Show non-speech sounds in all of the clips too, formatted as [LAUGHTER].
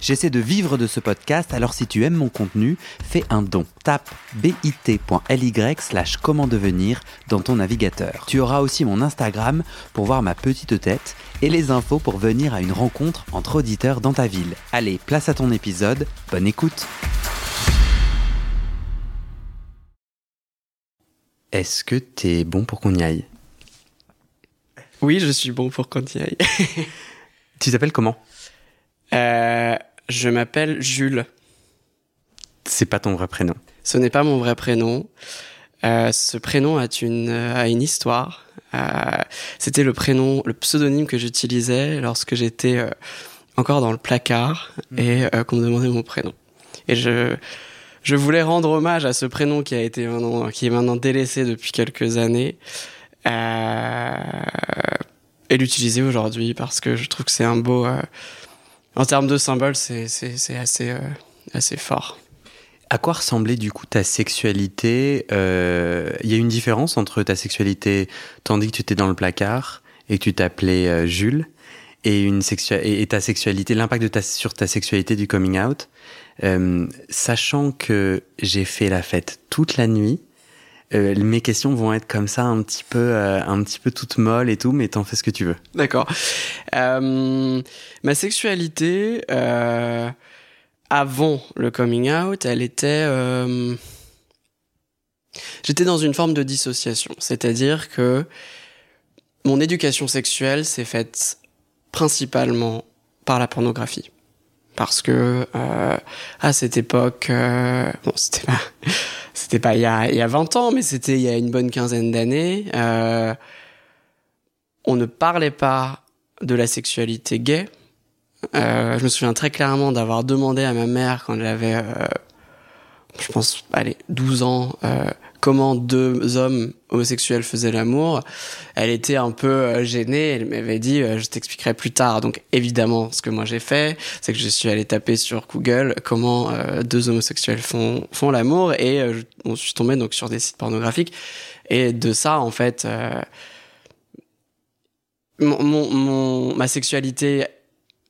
J'essaie de vivre de ce podcast, alors si tu aimes mon contenu, fais un don. Tape bit.ly slash comment devenir dans ton navigateur. Tu auras aussi mon Instagram pour voir ma petite tête et les infos pour venir à une rencontre entre auditeurs dans ta ville. Allez, place à ton épisode, bonne écoute Est-ce que t'es bon pour qu'on y aille? Oui, je suis bon pour qu'on y aille. [LAUGHS] Tu t'appelles comment? Euh, je m'appelle Jules. C'est pas ton vrai prénom. Ce n'est pas mon vrai prénom. Euh, ce prénom a une, euh, a une histoire. Euh, C'était le prénom, le pseudonyme que j'utilisais lorsque j'étais euh, encore dans le placard et euh, qu'on me demandait mon prénom. Et je, je voulais rendre hommage à ce prénom qui a été maintenant, qui est maintenant délaissé depuis quelques années. Et l'utiliser aujourd'hui parce que je trouve que c'est un beau, en termes de symbole, c'est assez euh, assez fort. À quoi ressemblait du coup ta sexualité Euh, Il y a une différence entre ta sexualité tandis que tu étais dans le placard et que tu t'appelais euh, Jules et, une et, et ta sexualité, l'impact de ta, sur ta sexualité du coming out. Euh, sachant que j'ai fait la fête toute la nuit, euh, mes questions vont être comme ça un petit peu, euh, un petit peu toutes molles et tout, mais t'en fais ce que tu veux. D'accord. Euh, ma sexualité euh, avant le coming out, elle était. euh, J'étais dans une forme de dissociation, c'est-à-dire que mon éducation sexuelle s'est faite principalement par la pornographie. Parce que euh, à cette époque, euh, bon, c'était pas, c'était pas il y a, il y a 20 ans, mais c'était il y a une bonne quinzaine d'années. Euh, on ne parlait pas de la sexualité gay. Euh, je me souviens très clairement d'avoir demandé à ma mère quand elle avait, euh, je pense, allez, 12 ans, euh, comment deux hommes homosexuels faisaient l'amour. Elle était un peu euh, gênée. Elle m'avait dit, euh, je t'expliquerai plus tard. Donc évidemment, ce que moi j'ai fait, c'est que je suis allé taper sur Google comment euh, deux homosexuels font l'amour et euh, je, suis tombé donc sur des sites pornographiques. Et de ça, en fait. mon- ma sexualité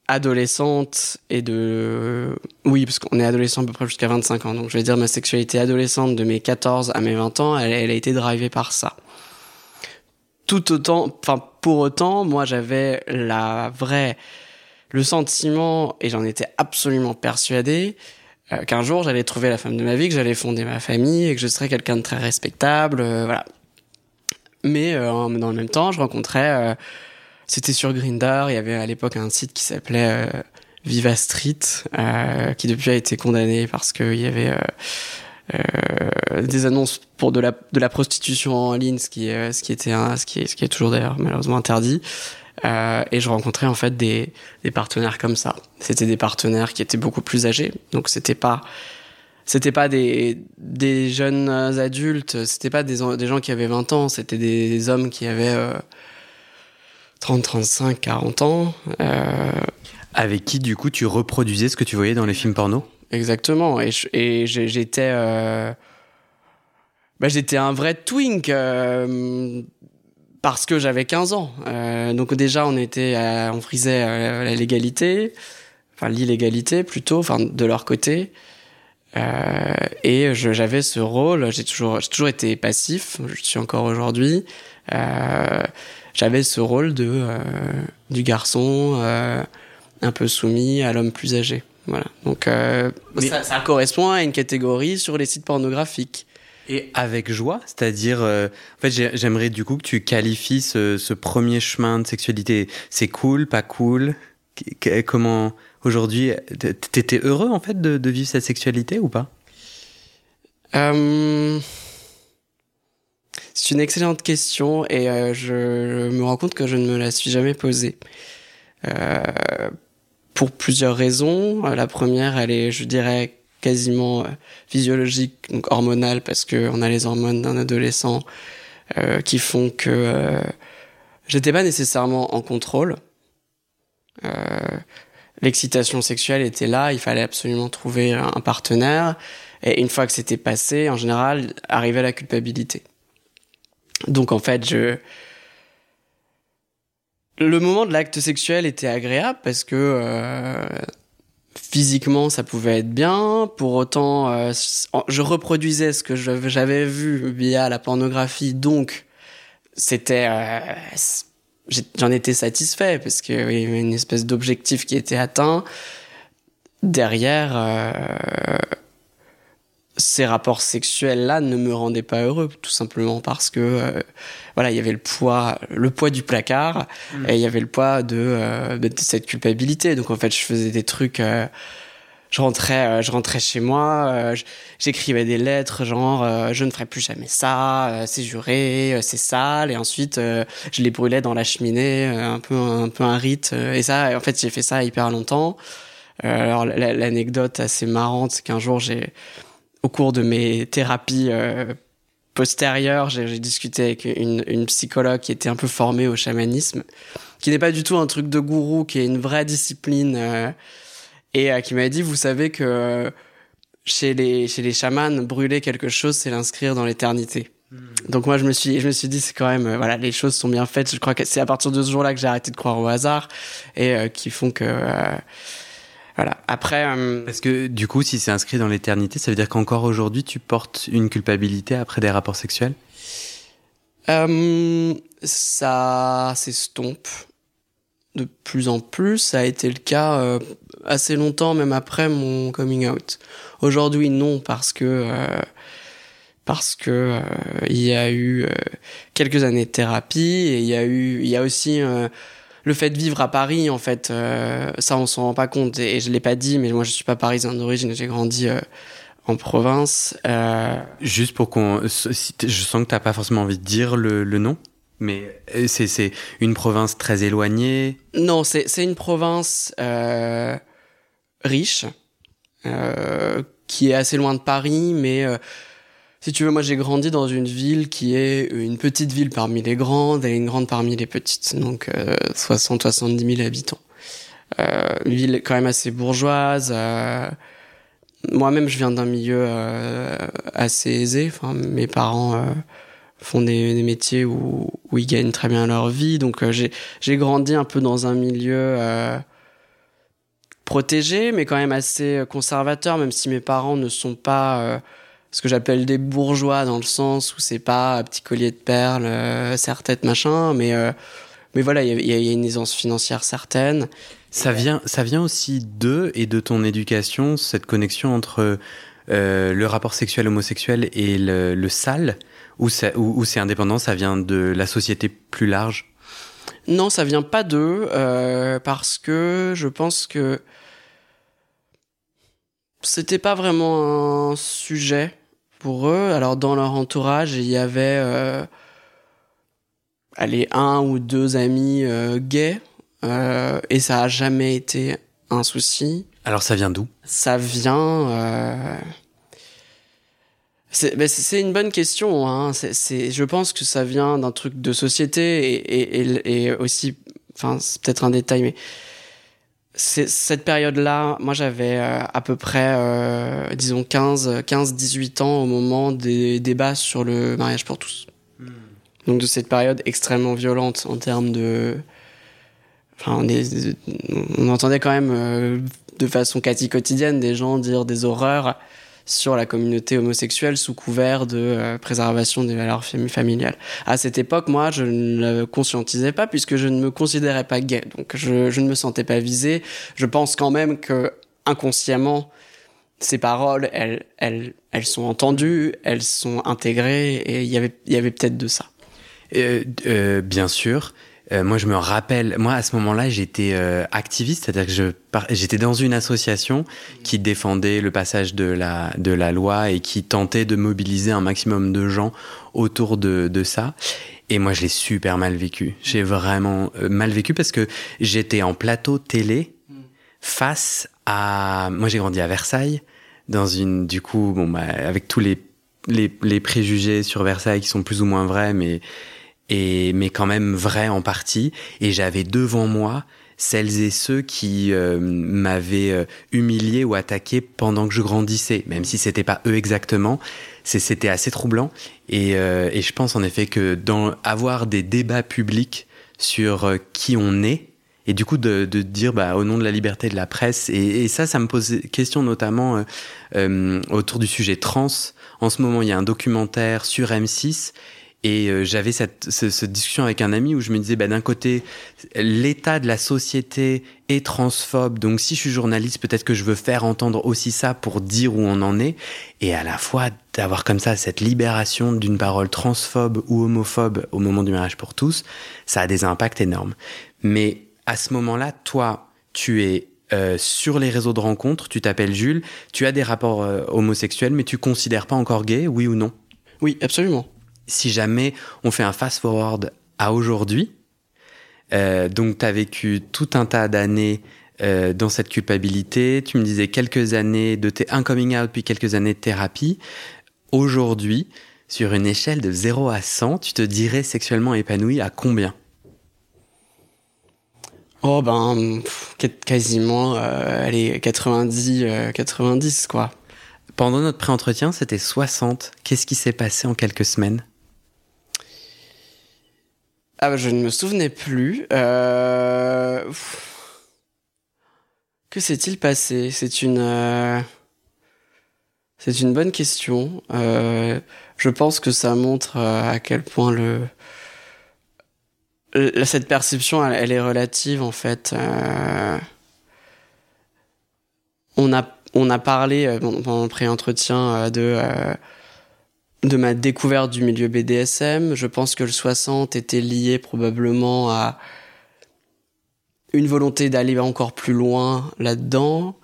adolescente et de oui parce qu'on est adolescent à peu près jusqu'à 25 ans. Donc je vais dire ma sexualité adolescente de mes 14 à mes 20 ans elle, elle a été drivée par ça. Tout autant enfin pour autant moi j'avais la vraie le sentiment et j'en étais absolument persuadé euh, qu'un jour j'allais trouver la femme de ma vie que j'allais fonder ma famille et que je serais quelqu'un de très respectable euh, voilà. Mais euh, dans le même temps je rencontrais euh, c'était sur Grindr. Il y avait à l'époque un site qui s'appelait euh, Viva Street, euh, qui depuis a été condamné parce qu'il y avait euh, euh, des annonces pour de la de la prostitution en ligne, ce qui est ce qui était un, ce qui ce qui est toujours d'ailleurs malheureusement interdit. Euh, et je rencontrais en fait des des partenaires comme ça. C'était des partenaires qui étaient beaucoup plus âgés, donc c'était pas c'était pas des, des jeunes adultes, c'était pas des, des gens qui avaient 20 ans, c'était des, des hommes qui avaient euh, 30, 35, 40 ans. Euh, Avec qui du coup tu reproduisais ce que tu voyais dans les films porno? Exactement. Et, j'étais. Euh, bah, j'étais un vrai twink. euh, parce que j'avais 15 ans. Euh, donc déjà, on était, à- on frisait la légalité, enfin l'illégalité plutôt, enfin de leur côté. Et j'avais ce rôle. J'ai toujours, j'ai toujours été passif. Je suis encore aujourd'hui. J'avais ce rôle de euh, du garçon euh, un peu soumis à l'homme plus âgé. Voilà. Donc euh, Mais- ça, ça correspond à une catégorie sur les sites pornographiques. Et avec joie, c'est-à-dire, en fait, j'ai- j'aimerais du coup que tu qualifies ce, ce premier chemin de sexualité. C'est cool, pas cool? Comment aujourd'hui, t'étais heureux en fait de, de vivre cette sexualité ou pas? C'est une excellente question et euh, je me rends compte que je ne me la suis jamais posée. Euh, pour plusieurs raisons. La première, elle est, je dirais, quasiment euh, physiologique, donc hormonale, parce que on a les hormones d'un adolescent qui font que j'étais pas nécessairement en contrôle. L'excitation sexuelle était là, il fallait absolument trouver un partenaire. Et une fois que c'était passé, en général, arrivait la culpabilité. Donc en fait, je le moment de l'acte sexuel était agréable parce que euh, physiquement ça pouvait être bien. Pour autant, euh, je reproduisais ce que j'avais vu via la pornographie, donc c'était euh, j'en étais satisfait parce y avait une espèce d'objectif qui était atteint. Derrière, euh, ces rapports sexuels-là ne me rendaient pas heureux, tout simplement parce que euh, voilà, il y avait le poids, le poids du placard mm. et il y avait le poids de, euh, de, cette culpabilité. Donc en fait, je faisais des trucs. Euh, je rentrais, je rentrais chez moi, j'écrivais des lettres genre je ne ferai plus jamais ça, c'est juré, c'est sale, et ensuite je les brûlais dans la cheminée, un peu un peu un rite. et ça, en fait, j'ai fait ça hyper longtemps. alors l'anecdote assez marrante, c'est qu'un jour j'ai au cours de mes thérapies euh, postérieures, j'ai discuté avec une, une, psychologue qui était un peu formée au chamanisme, qui n'est pas du tout un truc de gourou, qui est une vraie discipline, euh, et euh, qui m'a dit, vous savez que chez les, chez les chamans, brûler quelque chose, c'est l'inscrire dans l'éternité. Hmm. Donc moi je me suis je me suis dit c'est quand même voilà les choses sont bien faites je crois que c'est à partir de ce jour-là que j'ai arrêté de croire au hasard et qui font que voilà. Après. Euh, Parce que du coup, si c'est inscrit dans l'éternité, ça veut dire qu'encore aujourd'hui, tu portes une culpabilité après des rapports sexuels? Euh, Ça s'estompe de plus en plus. Ça a été le cas euh, assez longtemps, même après mon coming out. Aujourd'hui, non, parce que. Euh, parce que il y a eu quelques années de thérapie et il y a eu il y a aussi le fait de vivre à Paris, en fait, euh, ça on s'en rend pas compte. Et, je l'ai pas dit, mais moi je suis pas parisien d'origine, j'ai grandi euh, en province. Euh... Juste pour qu'on, je sens que t'as pas forcément envie de dire le, le nom. Mais c'est une province très éloignée Non, c'est une province riche, qui est assez loin de Paris, mais si tu veux, moi j'ai grandi dans une ville qui est une petite ville parmi les grandes et une grande parmi les petites, donc euh, 60-70 000 habitants. Euh, une ville quand même assez bourgeoise. Euh, moi-même, je viens d'un milieu euh, assez aisé. Enfin, mes parents euh, font des, des, métiers où, où ils gagnent très bien leur vie, donc j'ai j'ai grandi un peu dans un milieu protégé, mais quand même assez conservateur, même si mes parents ne sont pas ce que j'appelle des bourgeois dans le sens où c'est pas un petit collier de perles, euh, serre-tête, machin, mais, euh, mais voilà, il y, y, a une aisance financière certaine. Ça vient, ça vient aussi d'eux et de ton éducation, cette connexion entre euh, le rapport sexuel homosexuel et le, le sale, ou c'est ou, indépendant, ça vient de la société plus large? Non, ça vient pas d'eux, euh, parce que je pense que c'était pas vraiment un sujet pour eux. Alors dans leur entourage, il y avait euh, allez, un ou deux amis euh, gays euh, et ça a jamais été un souci. Alors ça vient d'où? Ça vient. Ben, c'est une bonne question. Hein. C'est, je pense que ça vient d'un truc de société et, et, et aussi, enfin c'est peut-être un détail, mais cette période-là, moi j'avais euh, à peu près, euh, disons 15, 15, 18 ans au moment des débats sur le mariage pour tous. Hmm. Donc de cette période extrêmement violente en termes de... Enfin, on, est, on entendait quand même euh, de façon quasi quotidienne des gens dire des horreurs sur la communauté homosexuelle sous couvert de euh, préservation des valeurs familiales. À cette époque, moi, je ne le conscientisais pas puisque je ne me considérais pas gay, donc je, ne me sentais pas visé. Je pense quand même que inconsciemment, ces paroles, elles, elles, elles sont entendues, elles sont intégrées, et il y avait, y avait peut-être de ça. Euh, bien sûr. Euh, moi, je me rappelle, moi, à ce moment-là, j'étais euh, activiste, c'est-à-dire que j'étais dans une association qui défendait le passage de la, de la loi et qui tentait de mobiliser un maximum de gens autour de, de ça. Et moi, je l'ai super mal vécu. J'ai vraiment euh, mal vécu parce que j'étais en plateau télé face à... Moi, j'ai grandi à Versailles, dans une... Du coup, bon, bah, avec tous les, les, les préjugés sur Versailles qui sont plus ou moins vrais, mais et mais quand même vrai en partie. Et j'avais devant moi celles et ceux qui euh, m'avaient euh, humilié ou attaqué pendant que je grandissais, même si c'était pas eux exactement. C'était assez troublant. Et, euh, et, je pense en effet que dans avoir des débats publics sur qui on est, et du coup de, de, dire bah, au nom de la liberté de la presse, et, et ça, ça me pose question notamment autour du sujet trans. En ce moment, il y a un documentaire sur M6 et euh, j'avais cette, cette, discussion avec un ami où je me disais, bah, d'un côté, l'état de la société est transphobe, donc si je suis journaliste, peut-être que je veux faire entendre aussi ça pour dire où on en est, et à la fois d'avoir comme ça cette libération d'une parole transphobe ou homophobe au moment du mariage pour tous, ça a des impacts énormes. Mais à ce moment-là, toi, tu es euh, sur les réseaux de rencontres, tu t'appelles Jules, tu as des rapports euh, homosexuels, mais tu considères pas encore gay, oui ou non? Oui, absolument si jamais on fait un fast-forward à aujourd'hui, euh, donc tu as vécu tout un tas d'années euh, dans cette culpabilité, tu me disais quelques années de tes un coming out puis quelques années de thérapie. Aujourd'hui, sur une échelle de 0 à 100, tu te dirais sexuellement épanoui à combien? Oh ben quasiment euh, allez 90 90 euh, quoi. Pendant notre pré-entretien, c'était 60. Qu'est-ce qui s'est passé en quelques semaines? Ah bah, je ne me souvenais plus. Euh... Que s'est-il passé? C'est une... Euh, c'est une bonne question. Euh... Je pense que ça montre à quel point le... Cette perception, elle, est relative en fait. On a, on a parlé pendant le pré-entretien de de ma découverte du milieu BDSM. Je pense que le 60 était lié probablement à une volonté d'aller encore plus loin là-dedans.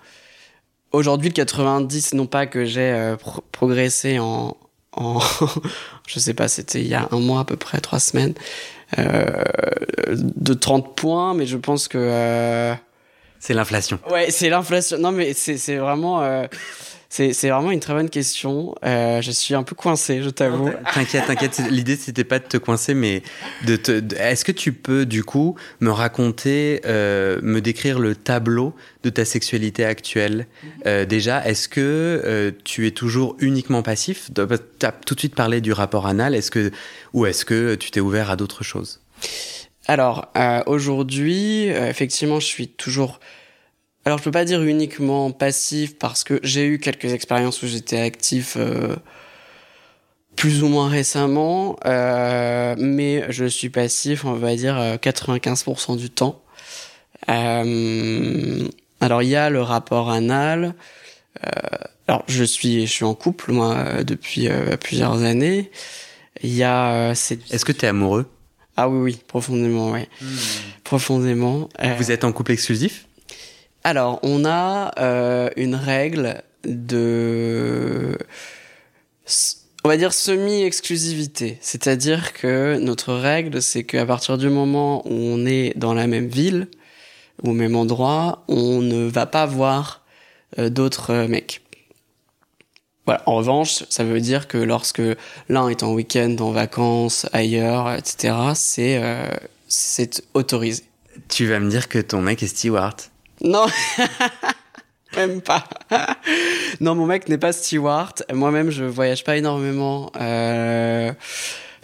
Aujourd'hui, le 90, non pas que j'ai euh, progressé en, en [LAUGHS] je sais pas, c'était il y a un mois à peu près, trois semaines, euh, de 30 points, mais je pense que... Euh... C'est l'inflation. Ouais, c'est l'inflation. Non, mais c'est vraiment... C'est vraiment une très bonne question. Euh, je suis un peu coincé, je t'avoue. T'inquiète, t'inquiète. L'idée, c'était pas de te coincer, mais de te. Est-ce que tu peux, du coup, me raconter, euh, me décrire le tableau de ta sexualité actuelle? Euh, Déjà, est-ce que tu es toujours uniquement passif? Tu as tout de suite parlé du rapport anal. Est-ce que ou est-ce que tu t'es ouvert à d'autres choses? Alors aujourd'hui, effectivement, je suis toujours alors je peux pas dire uniquement passif parce que j'ai eu quelques expériences où j'étais actif euh, plus ou moins récemment, euh, mais je suis passif, on va dire 95% euh, du temps. Euh, alors il y a le rapport anal. Euh, alors je suis je suis en couple moi depuis plusieurs années. Il y a Est-ce que tu es amoureux? Ah oui oui, profondément oui. Hmm. Profondément. Vous êtes en couple exclusif? Alors, on a euh, une règle de, on va dire semi-exclusivité. C'est-à-dire que notre règle, c'est qu'à partir du moment où on est dans la même ville, au même endroit, on ne va pas voir euh, d'autres euh, mecs. Voilà. En revanche, ça veut dire que lorsque l'un est en week-end, en vacances, ailleurs, etc., c'est c'est autorisé. Tu vas me dire que ton mec est steward non, [LAUGHS] même pas. non, mon mec n'est pas steward. Moi-même, je voyage pas énormément. Euh...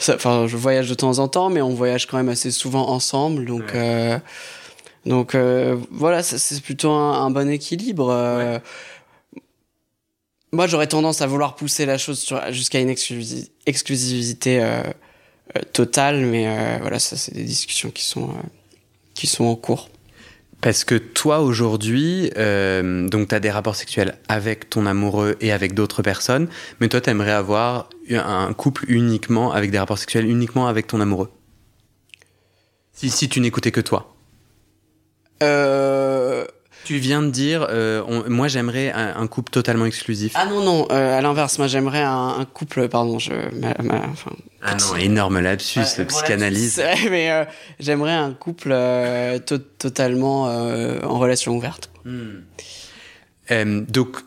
Enfin, je voyage de temps en temps, mais on voyage quand même assez souvent ensemble. Donc, euh... donc euh... voilà, c'est plutôt un, bon équilibre. Euh. Moi, j'aurais tendance à vouloir pousser la chose jusqu'à une exclusivité euh, euh, totale, mais voilà, ça, c'est des discussions qui sont qui sont en cours. Parce que toi, aujourd'hui, euh, donc tu as des rapports sexuels avec ton amoureux et avec d'autres personnes, mais toi, tu aimerais avoir un couple uniquement, avec des rapports sexuels uniquement avec ton amoureux? Si, si tu n'écoutais que toi. Euh... Tu viens de dire, euh, moi j'aimerais un, couple totalement exclusif. Ah non, non, euh, à l'inverse, moi j'aimerais un, couple, pardon, je. enfin, ah non, énorme lapsus, le psychanalyse. mais euh, j'aimerais un couple totalement en relation ouverte. Hmm. donc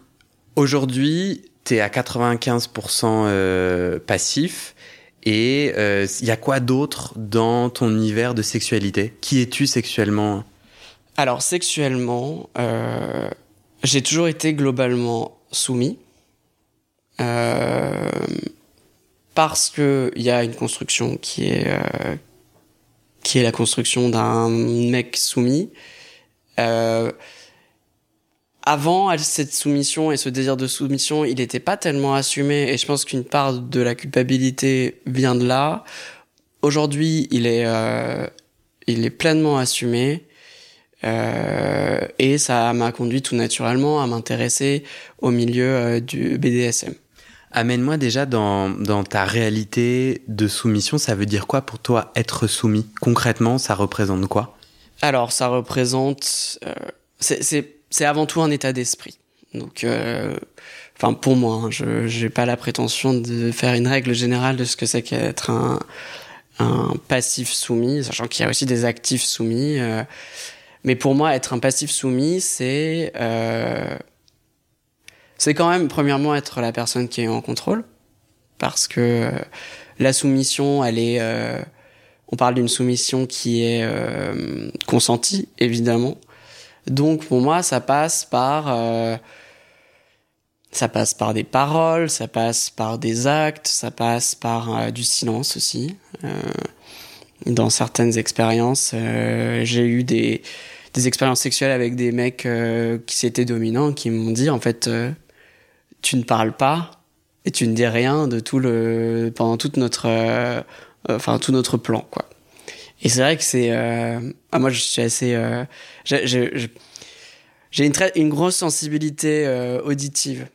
aujourd'hui, tu es à 95% passif. Et il y a quoi d'autre dans ton univers de sexualité? Qui es-tu sexuellement? Alors sexuellement, euh, j'ai toujours été globalement soumis. Euh, parce que il y a une construction qui est euh, qui est la construction d'un mec soumis. Euh, avant cette soumission et ce désir de soumission, il n'était pas tellement assumé et je pense qu'une part de la culpabilité vient de là. Aujourd'hui, il est euh, il est pleinement assumé. Euh, et ça m'a conduit tout naturellement à m'intéresser au milieu euh, du BDSM. Amène-moi déjà dans, dans, ta réalité de soumission. Ça veut dire quoi pour toi être soumis? Concrètement, ça représente quoi? Alors, ça représente. Euh, c'est avant tout un état d'esprit. Donc, euh, enfin, pour moi, hein, je n'ai pas la prétention de faire une règle générale de ce que c'est qu'être un, un passif soumis, sachant qu'il y a aussi des actifs soumis. Euh, mais pour moi, être un passif soumis, c'est euh, c'est quand même premièrement être la personne qui est en contrôle, parce que euh, la soumission, elle est, euh, on parle d'une soumission qui est euh, consentie, évidemment. Donc pour moi, ça passe par euh, ça passe par des paroles, ça passe par des actes, ça passe par euh, du silence aussi. Euh, dans certaines expériences, j'ai eu des des expériences sexuelles avec des mecs euh, qui s'étaient dominants, qui m'ont dit en fait, euh, tu ne parles pas et tu ne dis rien de tout le pendant toute notre, euh, enfin tout notre plan quoi. Et c'est vrai que c'est, ah, moi je suis assez, j'ai une une grosse sensibilité auditive.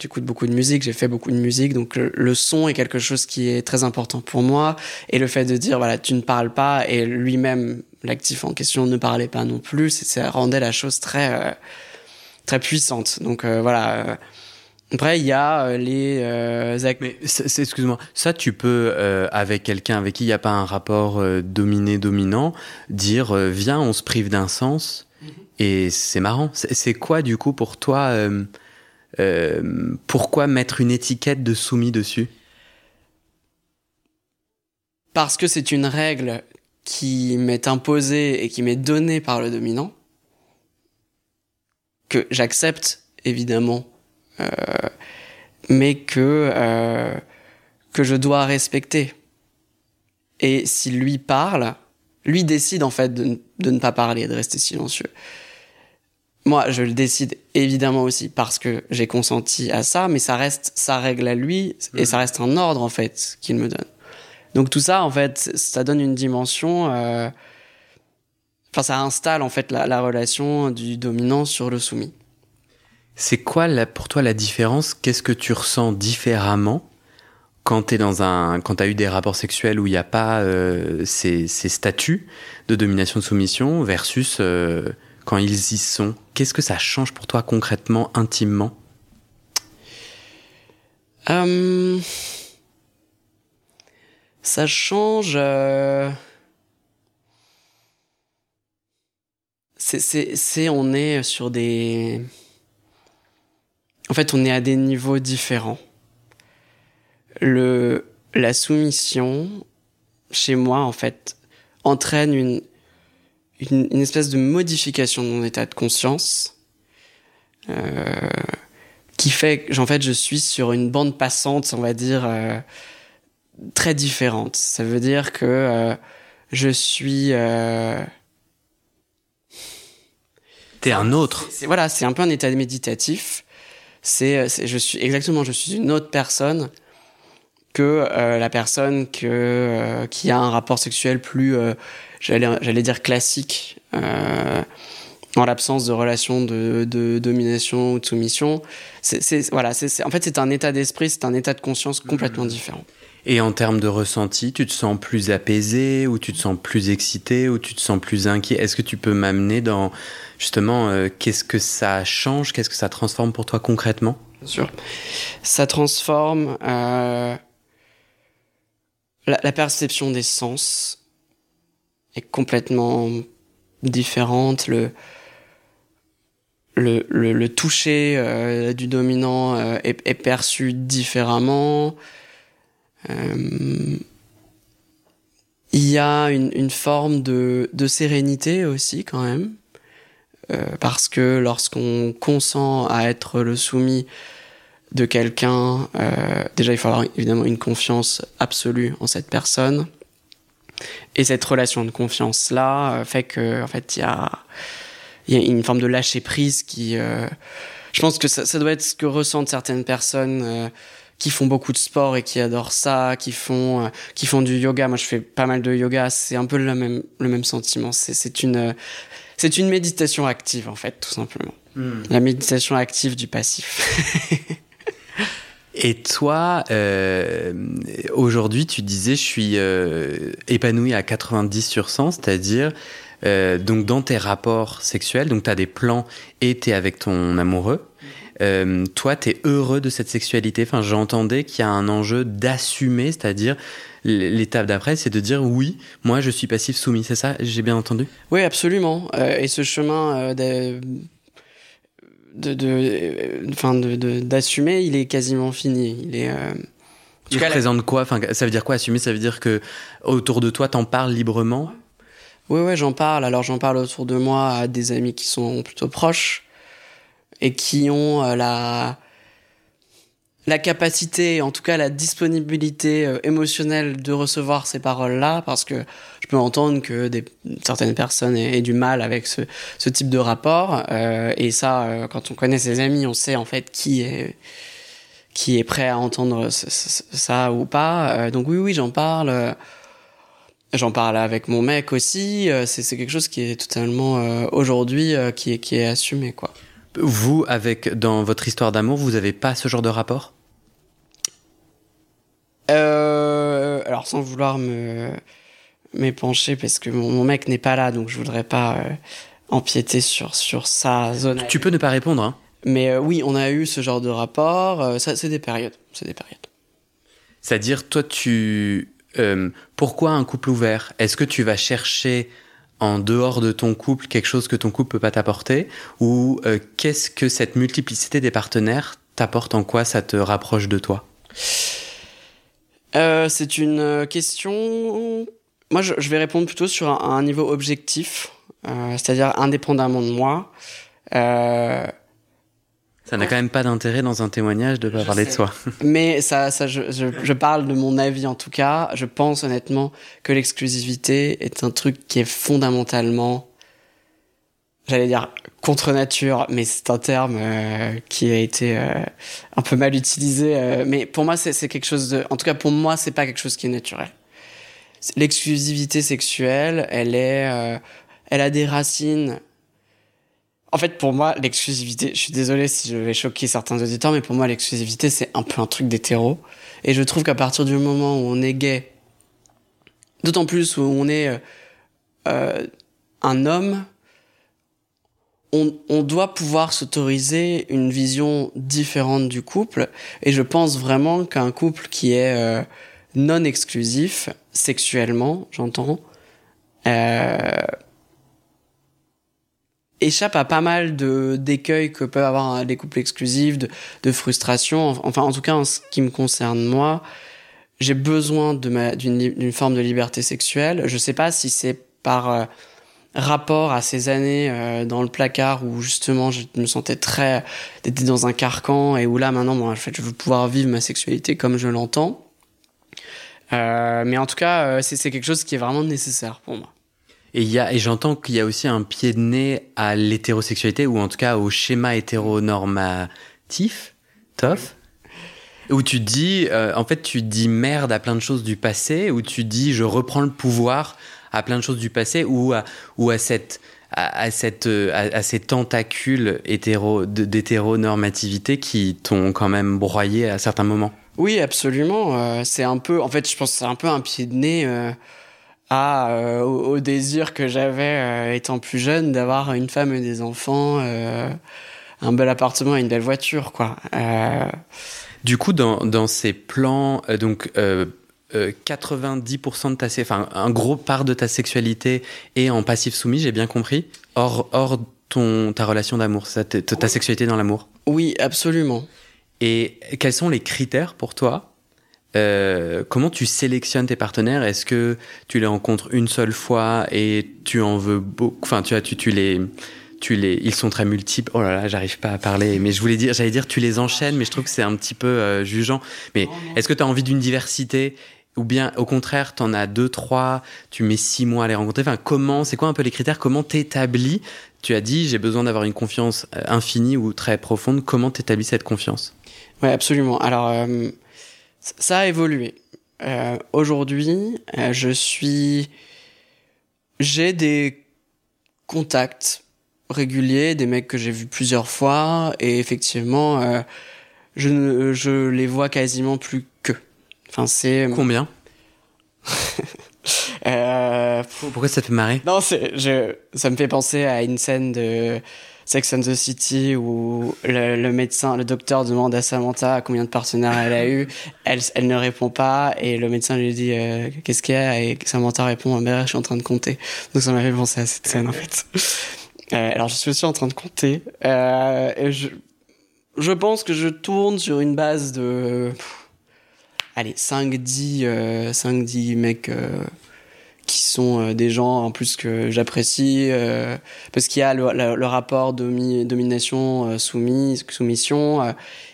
J'écoute beaucoup de musique, j'ai fait beaucoup de musique, donc le, le, son est quelque chose qui est très important pour moi. Et le fait de dire, voilà, tu ne parles pas, et lui-même l'actif en question ne parlait pas non plus, ça rendait la chose très euh, très puissante. Donc euh, voilà. Euh, après, il y a les euh, Mais excuse-moi, ça tu peux avec quelqu'un avec qui il n'y a pas un rapport dominé-dominant dire viens, on se prive d'un sens. Mm-hmm. Et c'est marrant. C'est quoi du coup pour toi Pourquoi mettre une étiquette de soumis dessus? Parce que c'est une règle qui m'est imposé et qui m'est donné par le dominant, que j'accepte évidemment, euh, mais que euh, que je dois respecter. Et si lui parle, lui décide en fait de, de ne pas parler, de rester silencieux. Moi, je le décide évidemment aussi parce que j'ai consenti à ça, mais ça reste sa règle à lui et ça reste un ordre en fait qu'il me donne. Donc tout ça, en fait, ça donne une dimension. Euh... Enfin, ça installe en fait la, la, relation du dominant sur le soumis. C'est quoi la, pour toi la différence? Qu'est-ce que tu ressens différemment quand tu dans un, quand as eu des rapports sexuels où il n'y a pas euh, ces, ces, statuts de domination de soumission versus euh, quand ils y sont Qu'est-ce que ça change pour toi concrètement, intimement? Euh ça change. Euh... C'est, on est sur des. En fait, on est à des niveaux différents. La soumission, chez moi, en fait, entraîne une, une, une espèce de modification de mon état de conscience. Euh, qui fait que, en fait, je suis sur une bande passante, on va dire, euh, très différente. Ça veut dire que euh, je suis. T'es un autre. C'est, voilà, c'est un peu un état méditatif. C'est, je suis exactement, je suis une autre personne que la personne que qui a un rapport sexuel plus, j'allais, dire classique, en l'absence de relation de, de, domination ou de soumission. C'est voilà, c'est, en fait, c'est un état d'esprit, c'est un état de conscience complètement mmh. différent. Et en termes de ressenti, tu te sens plus apaisé ou tu te sens plus excité ou tu te sens plus inquiet? Est-ce que tu peux m'amener dans justement euh, qu'est-ce que ça change, qu'est-ce que ça transforme pour toi concrètement? Bien sûr. Ça transforme euh, la, la, perception des sens est complètement différente. Le, le, le, le toucher euh, du dominant euh, est, est, perçu différemment. Euh, il y a une, une forme de, de, sérénité aussi quand même. parce que lorsqu'on consent à être le soumis de quelqu'un, déjà il faut avoir évidemment une confiance absolue en cette personne. Et cette relation de confiance là fait que en fait il y a il y a une forme de lâcher prise qui je pense que ça, ça, doit être ce que ressentent certaines personnes euh, qui font beaucoup de sport et qui adorent ça, qui font euh, qui font du yoga. Moi, je fais pas mal de yoga. C'est un peu le même le même sentiment. C'est une c'est une méditation active en fait, tout simplement. Hmm. La méditation active du passif. [LAUGHS] Et toi, euh, aujourd'hui, tu disais, je suis euh, épanoui à 90 sur 100, c'est-à-dire euh, donc dans tes rapports sexuels, donc tu as des plans et tu es avec ton amoureux. Euh, toi, tu es heureux de cette sexualité. Enfin, j'entendais qu'il y a un enjeu d'assumer, c'est-à-dire l'étape d'après, c'est de dire oui, moi je suis passif soumis. C'est ça? J'ai bien entendu? Oui, absolument. Euh, et ce chemin de de enfin de d'assumer il est quasiment fini. Il est tu représente quoi enfin ça veut dire quoi assumer? Ça veut dire que autour de toi t'en parles librement? Oui, ouais, j'en parle. Alors j'en parle autour de moi à des amis qui sont plutôt proches et qui ont euh, la la capacité, en tout cas la disponibilité euh, émotionnelle de recevoir ces paroles-là, parce que je peux entendre que des, certaines personnes aient, du mal avec ce, ce type de rapport. Euh, et ça, euh, quand on connaît ses amis, on sait en fait qui est qui est prêt à entendre ça ou pas. donc oui, oui, j'en parle. J'en parle avec mon mec aussi. Euh, c'est quelque chose qui est totalement euh, aujourd'hui euh, qui est qui est assumé quoi. Vous, avec dans votre histoire d'amour, vous avez pas ce genre de rapport? Euh, Alors sans vouloir me m'épancher parce que mon, mec n'est pas là, donc je voudrais pas empiéter sur sur sa zone. Tu peux ne pas répondre. Hein. Mais oui, on a eu ce genre de rapport. ça, c'est des périodes. C'est des périodes. C'est-à-dire, toi, tu euh, pourquoi un couple ouvert? Est-ce que tu vas chercher en dehors de ton couple quelque chose que ton couple peut pas t'apporter Ou euh, qu'est-ce que cette multiplicité des partenaires t'apporte En quoi ça te rapproche de toi? Euh, C'est une question... Moi, je, vais répondre plutôt sur un, niveau objectif, c'est-à-dire indépendamment de moi. Ça n'a quand même pas d'intérêt dans un témoignage de pas parler de soi. [LAUGHS] Mais ça, ça je, je, je, parle de mon avis en tout cas. Je pense honnêtement que l'exclusivité est un truc qui est fondamentalement, j'allais dire contre nature, mais c'est un terme euh, qui a été euh, un peu mal utilisé. Euh, mais pour moi, c'est quelque chose de, en tout cas pour moi, c'est pas quelque chose qui est naturel. L'exclusivité sexuelle, elle est, elle a des racines en fait, pour moi, l'exclusivité, je suis désolé si je vais choquer certains auditeurs, mais pour moi, l'exclusivité, c'est un peu un truc d'hétéro. Et je trouve qu'à partir du moment où on est gay, d'autant plus où on est euh, euh un homme, on, on doit pouvoir s'autoriser une vision différente du couple. Et je pense vraiment qu'un couple qui est euh, non exclusif, sexuellement, j'entends, euh, échappe à pas mal de d'écueils que peuvent avoir des couples exclusifs, de, de frustration. Enfin, en tout cas, en ce qui me concerne moi, j'ai besoin de d'une forme de liberté sexuelle. Je sais pas si c'est par euh, rapport à ces années euh, dans le placard où justement je me sentais très d'être dans un carcan et où là maintenant, bon, en fait, je veux pouvoir vivre ma sexualité comme je l'entends. Euh, mais en tout cas, euh, c'est quelque chose qui est vraiment nécessaire pour moi. Et, j'entends qu'il y a aussi un pied de nez à l'hétérosexualité, ou en tout cas au schéma hétéronormatif, tof, où tu dis, euh, en fait, tu dis merde à plein de choses du passé, où tu dis je reprends le pouvoir à plein de choses du passé, ou à, cette à, cette à, ces tentacules hétéro d'hétéronormativité qui t'ont quand même broyé à certains moments. Oui, absolument. Euh, c'est un peu, en fait, je pense que c'est un peu un pied de nez. Euh, à, euh, au, désir que j'avais euh, étant plus jeune d'avoir une femme et des enfants, euh, un bel appartement et une belle voiture, quoi. Du coup, dans, dans ces plans, donc 90% de ta, enfin un gros part de ta sexualité est en passif soumis, j'ai bien compris. Hors, hors ton ta relation d'amour, ta, ta sexualité dans l'amour? Oui, absolument. Et quels sont les critères pour toi euh, comment tu sélectionnes tes partenaires? Est-ce que tu les rencontres une seule fois et tu en veux beaucoup Enfin, tu, tu, tu les tu les, ils sont très multiples. Oh là là, j'arrive pas à parler, mais je voulais dire, j'allais dire, tu les enchaînes, mais je trouve que c'est un petit peu euh, jugeant. Mais est-ce que tu as envie d'une diversité? Ou bien au contraire, tu en as deux, trois, tu mets six mois à les rencontrer? Enfin, comment, c'est quoi un peu les critères? Comment t'établis? Tu as dit, j'ai besoin d'avoir une confiance euh, infinie ou très profonde. Comment t'établis cette confiance? Oui, absolument. Alors, euh, ça a évolué. Euh, Aujourd'hui, euh, je suis, j'ai des contacts réguliers, des mecs que j'ai vus plusieurs fois, et effectivement, euh, je, ne, je les vois quasiment plus que. Enfin, c'est. Combien? [LAUGHS] Pourquoi ça te fait marrer? Non, je, ça me fait penser à une scène de Sex and the City où le, médecin, le docteur demande à Samantha combien de partenaires elle a eu. Elle, elle ne répond pas et le médecin lui dit euh, qu'est-ce qu'il y a? Et Samantha répond ah, ben, je suis en train de compter. Donc ça m'a fait penser à cette scène en fait. Euh, alors je suis aussi en train de compter. Euh, je, je pense que je tourne sur une base de allez 5 10 euh, 5 10 mecs euh, qui sont euh, des gens en plus que j'apprécie euh, parce qu'il y a le, le, le rapport domi, domination euh, soumise soumission euh,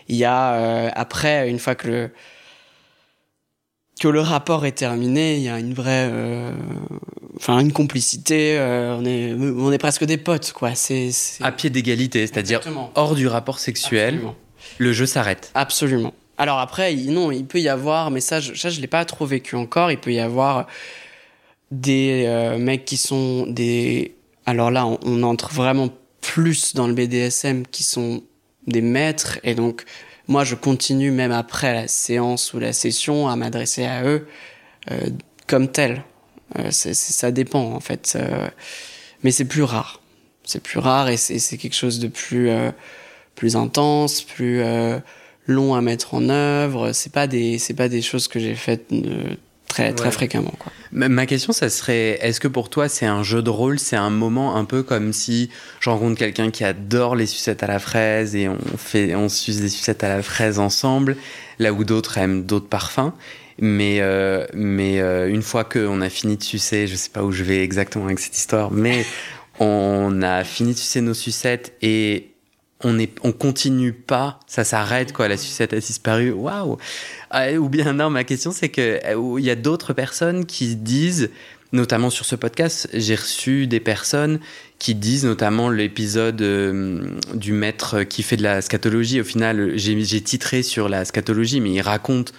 il y a après une fois que le que le rapport est terminé il y a une vraie enfin une complicité on est on est presque des potes quoi c'est À pied d'égalité, c'est-à-dire hors du rapport sexuel, Absolument. le jeu s'arrête. Absolument. Alors après, il- non, il peut y avoir, mais ça, je, ça, je l'ai pas trop vécu encore. Il peut y avoir des euh, mecs qui sont des. Alors là, on, on entre vraiment plus dans le BDSM, qui sont des maîtres, et donc moi, je continue même après la séance ou la session à m'adresser à eux euh, comme tel. Euh, ça dépend en fait, Euh, mais c'est plus rare. C'est plus rare et c'est quelque chose de plus euh, plus intense, plus euh, long à mettre en œuvre. C'est pas des c'est pas des choses que j'ai faites très très Ouais. fréquemment quoi. Ma ma question, ça serait, est-ce que pour toi, c'est un jeu de rôle, c'est un moment un peu comme si je rencontre quelqu'un qui adore les sucettes à la fraise et on fait, on suce des sucettes à la fraise ensemble, là où d'autres aiment d'autres parfums. Mais, euh, mais euh, une fois qu'on a fini de sucer, je sais pas où je vais exactement avec cette histoire, mais [LAUGHS] on a fini de sucer nos sucettes et on est, on continue pas, ça s'arrête quoi, la sucette a disparu, waouh. Ah, Ou bien non, ma question c'est que euh, il y a d'autres personnes qui disent, notamment sur ce podcast, j'ai reçu des personnes qui disent, notamment l'épisode euh, du maître qui fait de la scatologie. Au final, j'ai j'ai titré sur la scatologie, mais il raconte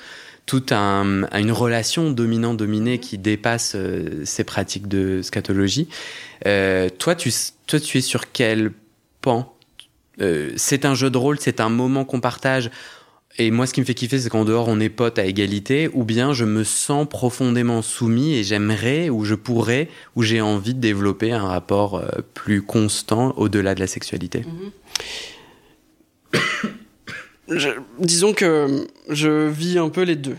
toute un, une relation dominant-dominé qui dépasse euh, ces pratiques de scatologie. Euh, toi, tu, toi, tu es sur quel pan? Euh, C'est un jeu de rôle, c'est un moment qu'on partage. Et moi, ce qui me fait kiffer, c'est qu'en dehors, on est potes à égalité, ou bien je me sens profondément soumis et j'aimerais, ou je pourrais, ou j'ai envie de développer un rapport euh, plus constant au-delà de la sexualité. [COUGHS] Je- disons que je vis un peu les deux.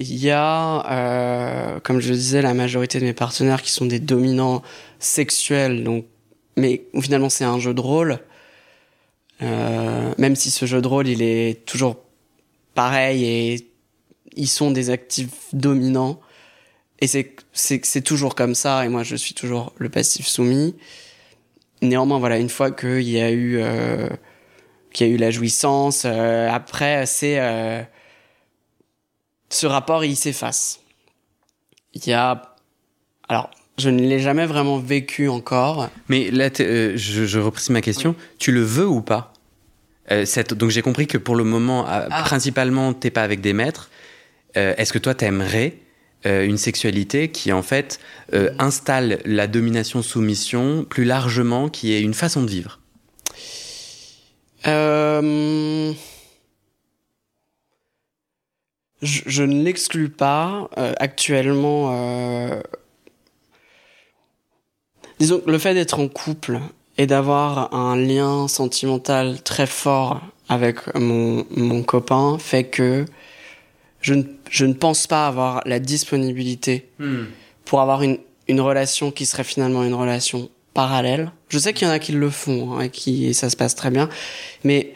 Il y a, euh, comme je le disais, la majorité de mes partenaires qui sont des dominants sexuels, donc, mais finalement c'est un jeu de rôle. Euh, même si ce jeu de rôle, il est toujours pareil et ils sont des actifs dominants. Et c'est, c'est, toujours comme ça, et moi je suis toujours le passif soumis. Néanmoins, voilà, une fois qu'il y a eu, euh, qu'il y a eu la jouissance, euh, après, c'est, euh, ce rapport, il s'efface. Il y a, alors, je ne l'ai jamais vraiment vécu encore. Mais là, euh, je, je reprécise ma question. Tu le veux ou pas Euh, cette- Donc j'ai compris que pour le moment, euh, Ah. principalement, t'es pas avec des maîtres. Euh, Est-ce que toi, t'aimerais une sexualité qui en fait euh, installe la domination-soumission plus largement, qui est une façon de vivre? Euh, je, je ne l'exclus pas. Euh, actuellement, euh, disons que le fait d'être en couple et d'avoir un lien sentimental très fort avec mon, mon copain fait que je ne, je ne pense pas avoir la disponibilité pour avoir une, une relation qui serait finalement une relation parallèle. Je sais qu'il y en a qui le font hein, et qui et ça se passe très bien, mais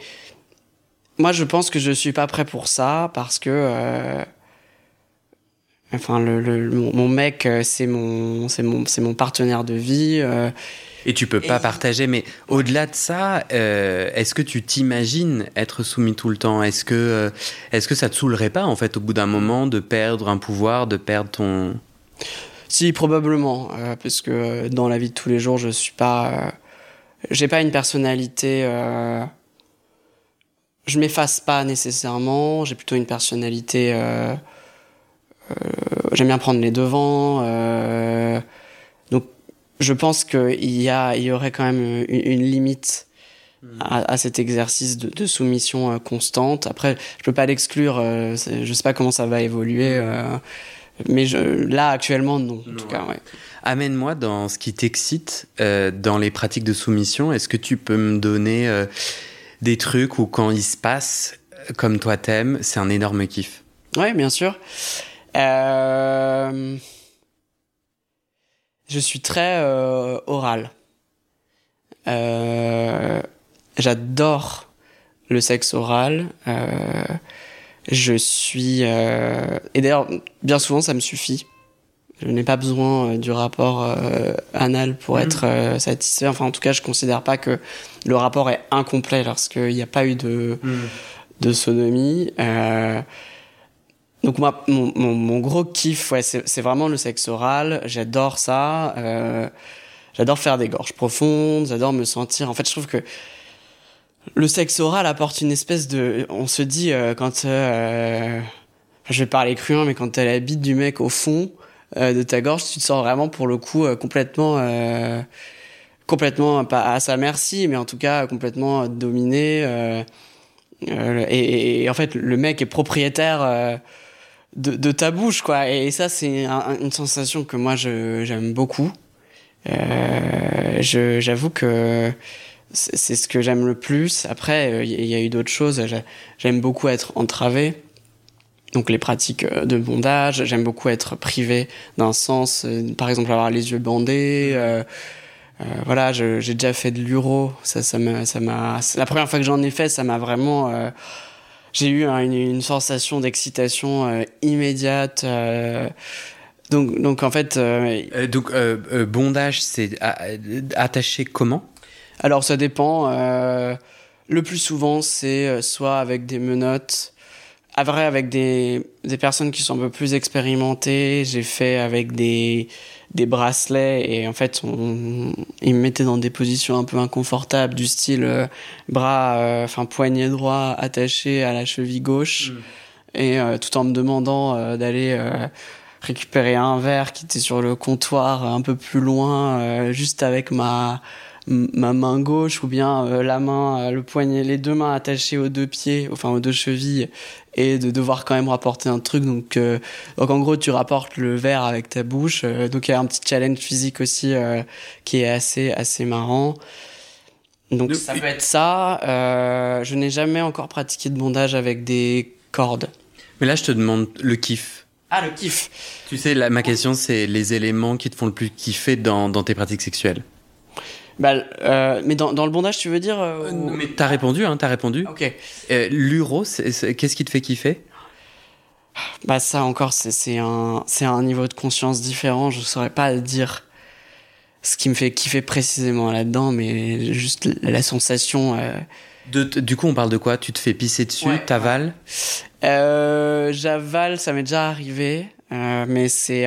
moi je pense que je suis pas prêt pour ça parce que euh, enfin le, le- mon, mon mec euh, c'est mon c'est mon c'est mon partenaire de vie. euh, Et tu peux pas partager, mais au-delà de ça, euh, est-ce que tu t'imagines être soumis tout le temps? Est-ce que, euh, est-ce que ça te saoulerait pas, en fait, au bout d'un moment, de perdre un pouvoir, de perdre ton... Si, probablement, parce que dans la vie de tous les jours, je suis pas... j'ai pas une personnalité... je m'efface pas nécessairement, j'ai plutôt une personnalité... J'aime bien prendre les devants je pense qu'il y, a, il y aurait quand même une, limite hmm. à, cet exercice de, soumission euh, constante. Après, je peux pas l'exclure. Euh, je sais pas comment ça va évoluer, euh, mais je, là actuellement non. En tout cas, ouais. Amène-moi dans ce qui t'excite dans les pratiques de soumission. Est-ce que tu peux me donner des trucs où quand il se passe comme toi t'aimes, c'est un énorme kiff? Oui, bien sûr. Euh je suis très euh, oral. Euh, J'adore le sexe oral. Euh, je suis et d'ailleurs bien souvent ça me suffit. Je n'ai pas besoin du rapport anal pour mmh. être satisfait. Enfin en tout cas je considère pas que le rapport est incomplet lorsqu'il n'y a pas eu de mmh. de sodomie. Euh, donc moi, mon, mon, gros kiff, ouais, c'est vraiment le sexe oral. J'adore ça. Euh, j'adore faire des gorges profondes. J'adore me sentir. En fait, je trouve que le sexe oral apporte une espèce de. On se dit euh, quand. Euh, je vais parler cru, mais quand t'as la bite du mec au fond euh, de ta gorge, tu te sens vraiment pour le coup euh, complètement. complètement pas à sa merci, mais en tout cas complètement dominé. Et, et, en fait, le mec est propriétaire de, de, ta bouche, quoi. Et, ça, c'est une sensation que moi, j'aime beaucoup. Euh, J'avoue que c'est ce que j'aime le plus. Après, il y, a eu d'autres choses. J'aime beaucoup être entravé. Donc les pratiques euh, de bondage, j'aime beaucoup être privé d'un sens, euh, par exemple avoir les yeux bandés. Euh, euh voilà, j'ai déjà fait de l'uro. Ça, ça m'a, ça m'a. La première fois que j'en ai fait, ça m'a vraiment j'ai eu une, sensation d'excitation euh, immédiate. Euh, donc, donc en fait. Euh, donc bondage, c'est attaché comment? Alors ça dépend. le plus souvent, c'est soit avec des menottes. À vrai, avec des, des personnes qui sont un peu plus expérimentées, j'ai fait avec des, des bracelets et en fait on, ils me mettaient dans des positions un peu inconfortables du style euh, bras euh, enfin poignet droit attaché à la cheville gauche mm. et euh, tout en me demandant d'aller récupérer un verre qui était sur le comptoir un peu plus loin juste avec ma ma main gauche ou bien euh, la main, euh, le poignet, les deux mains attachées aux deux pieds, enfin aux deux chevilles, et de devoir quand même rapporter un truc. Donc, euh, donc en gros, tu rapportes le verre avec ta bouche. donc il y a un petit challenge physique aussi qui est assez assez marrant. Donc ça peut être ça. je n'ai jamais encore pratiqué de bondage avec des cordes. Mais là, je te demande le kiff. Ah, le kiff. Tu sais, ma question, c'est les éléments qui te font le plus kiffer dans, dans tes pratiques sexuelles. Bah, euh, mais dans, dans, le bondage, tu veux dire euh, Mais t'as répondu, hein, t'as répondu. Ok. Euh, L'uro, qu'est-ce qui te fait kiffer? Bah ça encore, c'est un, un niveau de conscience différent. Je saurais pas dire ce qui me fait kiffer précisément là-dedans, mais juste la sensation. Euh, de, du coup, on parle de quoi? Tu te fais pisser dessus, t'avales? J'avale, ça m'est déjà arrivé, mais c'est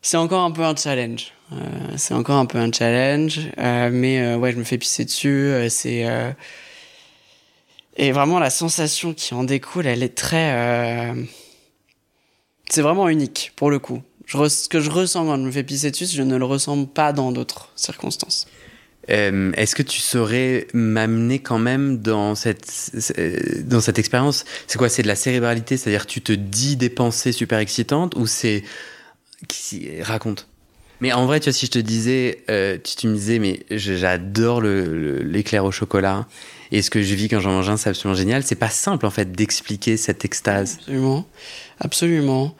c'est encore un peu un challenge. Euh, c'est encore un peu un challenge, euh, mais euh, ouais, je me fais pisser dessus. c'est et vraiment la sensation qui en découle, elle est très, c'est vraiment unique pour le coup. Ce que je ressens quand je me fais pisser dessus, je ne le ressens pas dans d'autres circonstances. Est-ce que tu saurais m'amener quand même dans cette, dans cette expérience? C'est quoi? C'est de la cérébralité C'est-à-dire tu te dis des pensées super excitantes ou c'est... Raconte? Mais en vrai, tu vois, si je te disais, euh, tu, me disais, mais j'adore l'éclair au chocolat et ce que je vis quand j'en mange un, c'est absolument génial. C'est pas simple en fait d'expliquer cette extase. Absolument, absolument.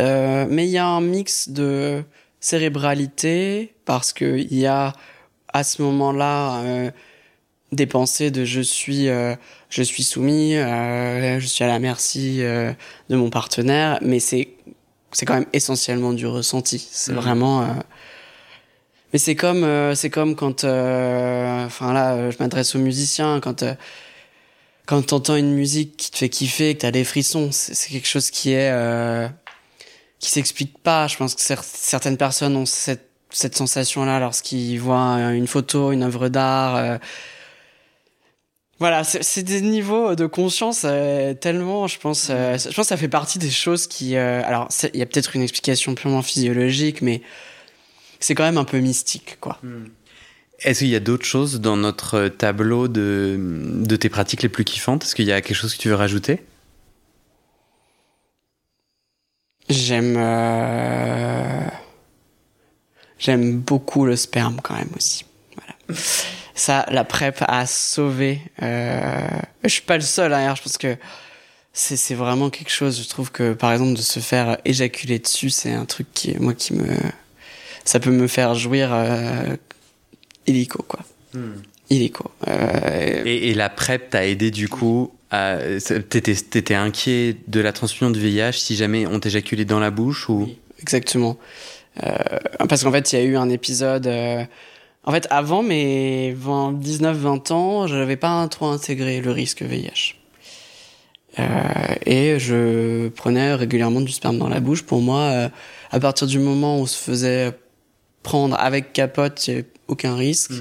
Euh, mais il y a un mix de cérébralité parce que il y a à ce moment-là euh, des pensées de je suis je suis soumis, je suis à la merci de mon partenaire, mais c'est c'est quand même essentiellement du ressenti. C'est mmh. vraiment. Euh, Mais c'est comme, euh, c'est comme quand, euh, enfin là, euh, je m'adresse aux musiciens, quand euh, quand t'entends une musique qui te fait kiffer, que t'as des frissons, c'est quelque chose qui est euh, qui s'explique pas. Je pense que cer- certaines personnes ont cette cette sensation-là lorsqu'ils voient une photo, une œuvre d'art. Voilà, c'est des niveaux de conscience euh, tellement, je pense, euh, je pense que ça fait partie des choses qui. euh, alors, il y a peut-être une explication purement physiologique, mais c'est quand même un peu mystique, quoi. Est-ce qu'il y a d'autres choses dans notre tableau de, de tes pratiques les plus kiffantes? Est-ce qu'il y a quelque chose que tu veux rajouter? J'aime. euh, J'aime beaucoup le sperme quand même aussi. Voilà. [LAUGHS] Ça, la PrEP a sauvé. Euh... Je suis pas le seul, hein, je pense que c'est c'est vraiment quelque chose. Je trouve que par exemple de se faire éjaculer dessus, c'est un truc qui, moi, qui me. Ça peut me faire jouir euh... illico, quoi. Illico. Euh... et, et la PrEP t'a aidé du coup à... T'étais inquiet de la transmission du VIH si jamais on t'éjaculait dans la bouche ou... Oui, exactement. Euh, parce qu'en fait, il y a eu un épisode. En fait, avant mes 19-20 ans, je n'avais pas trop intégré le risque VIH. Euh, et je prenais régulièrement du sperme dans la bouche. Pour moi, euh, à partir du moment où on se faisait prendre avec capote, il n'y avait aucun risque.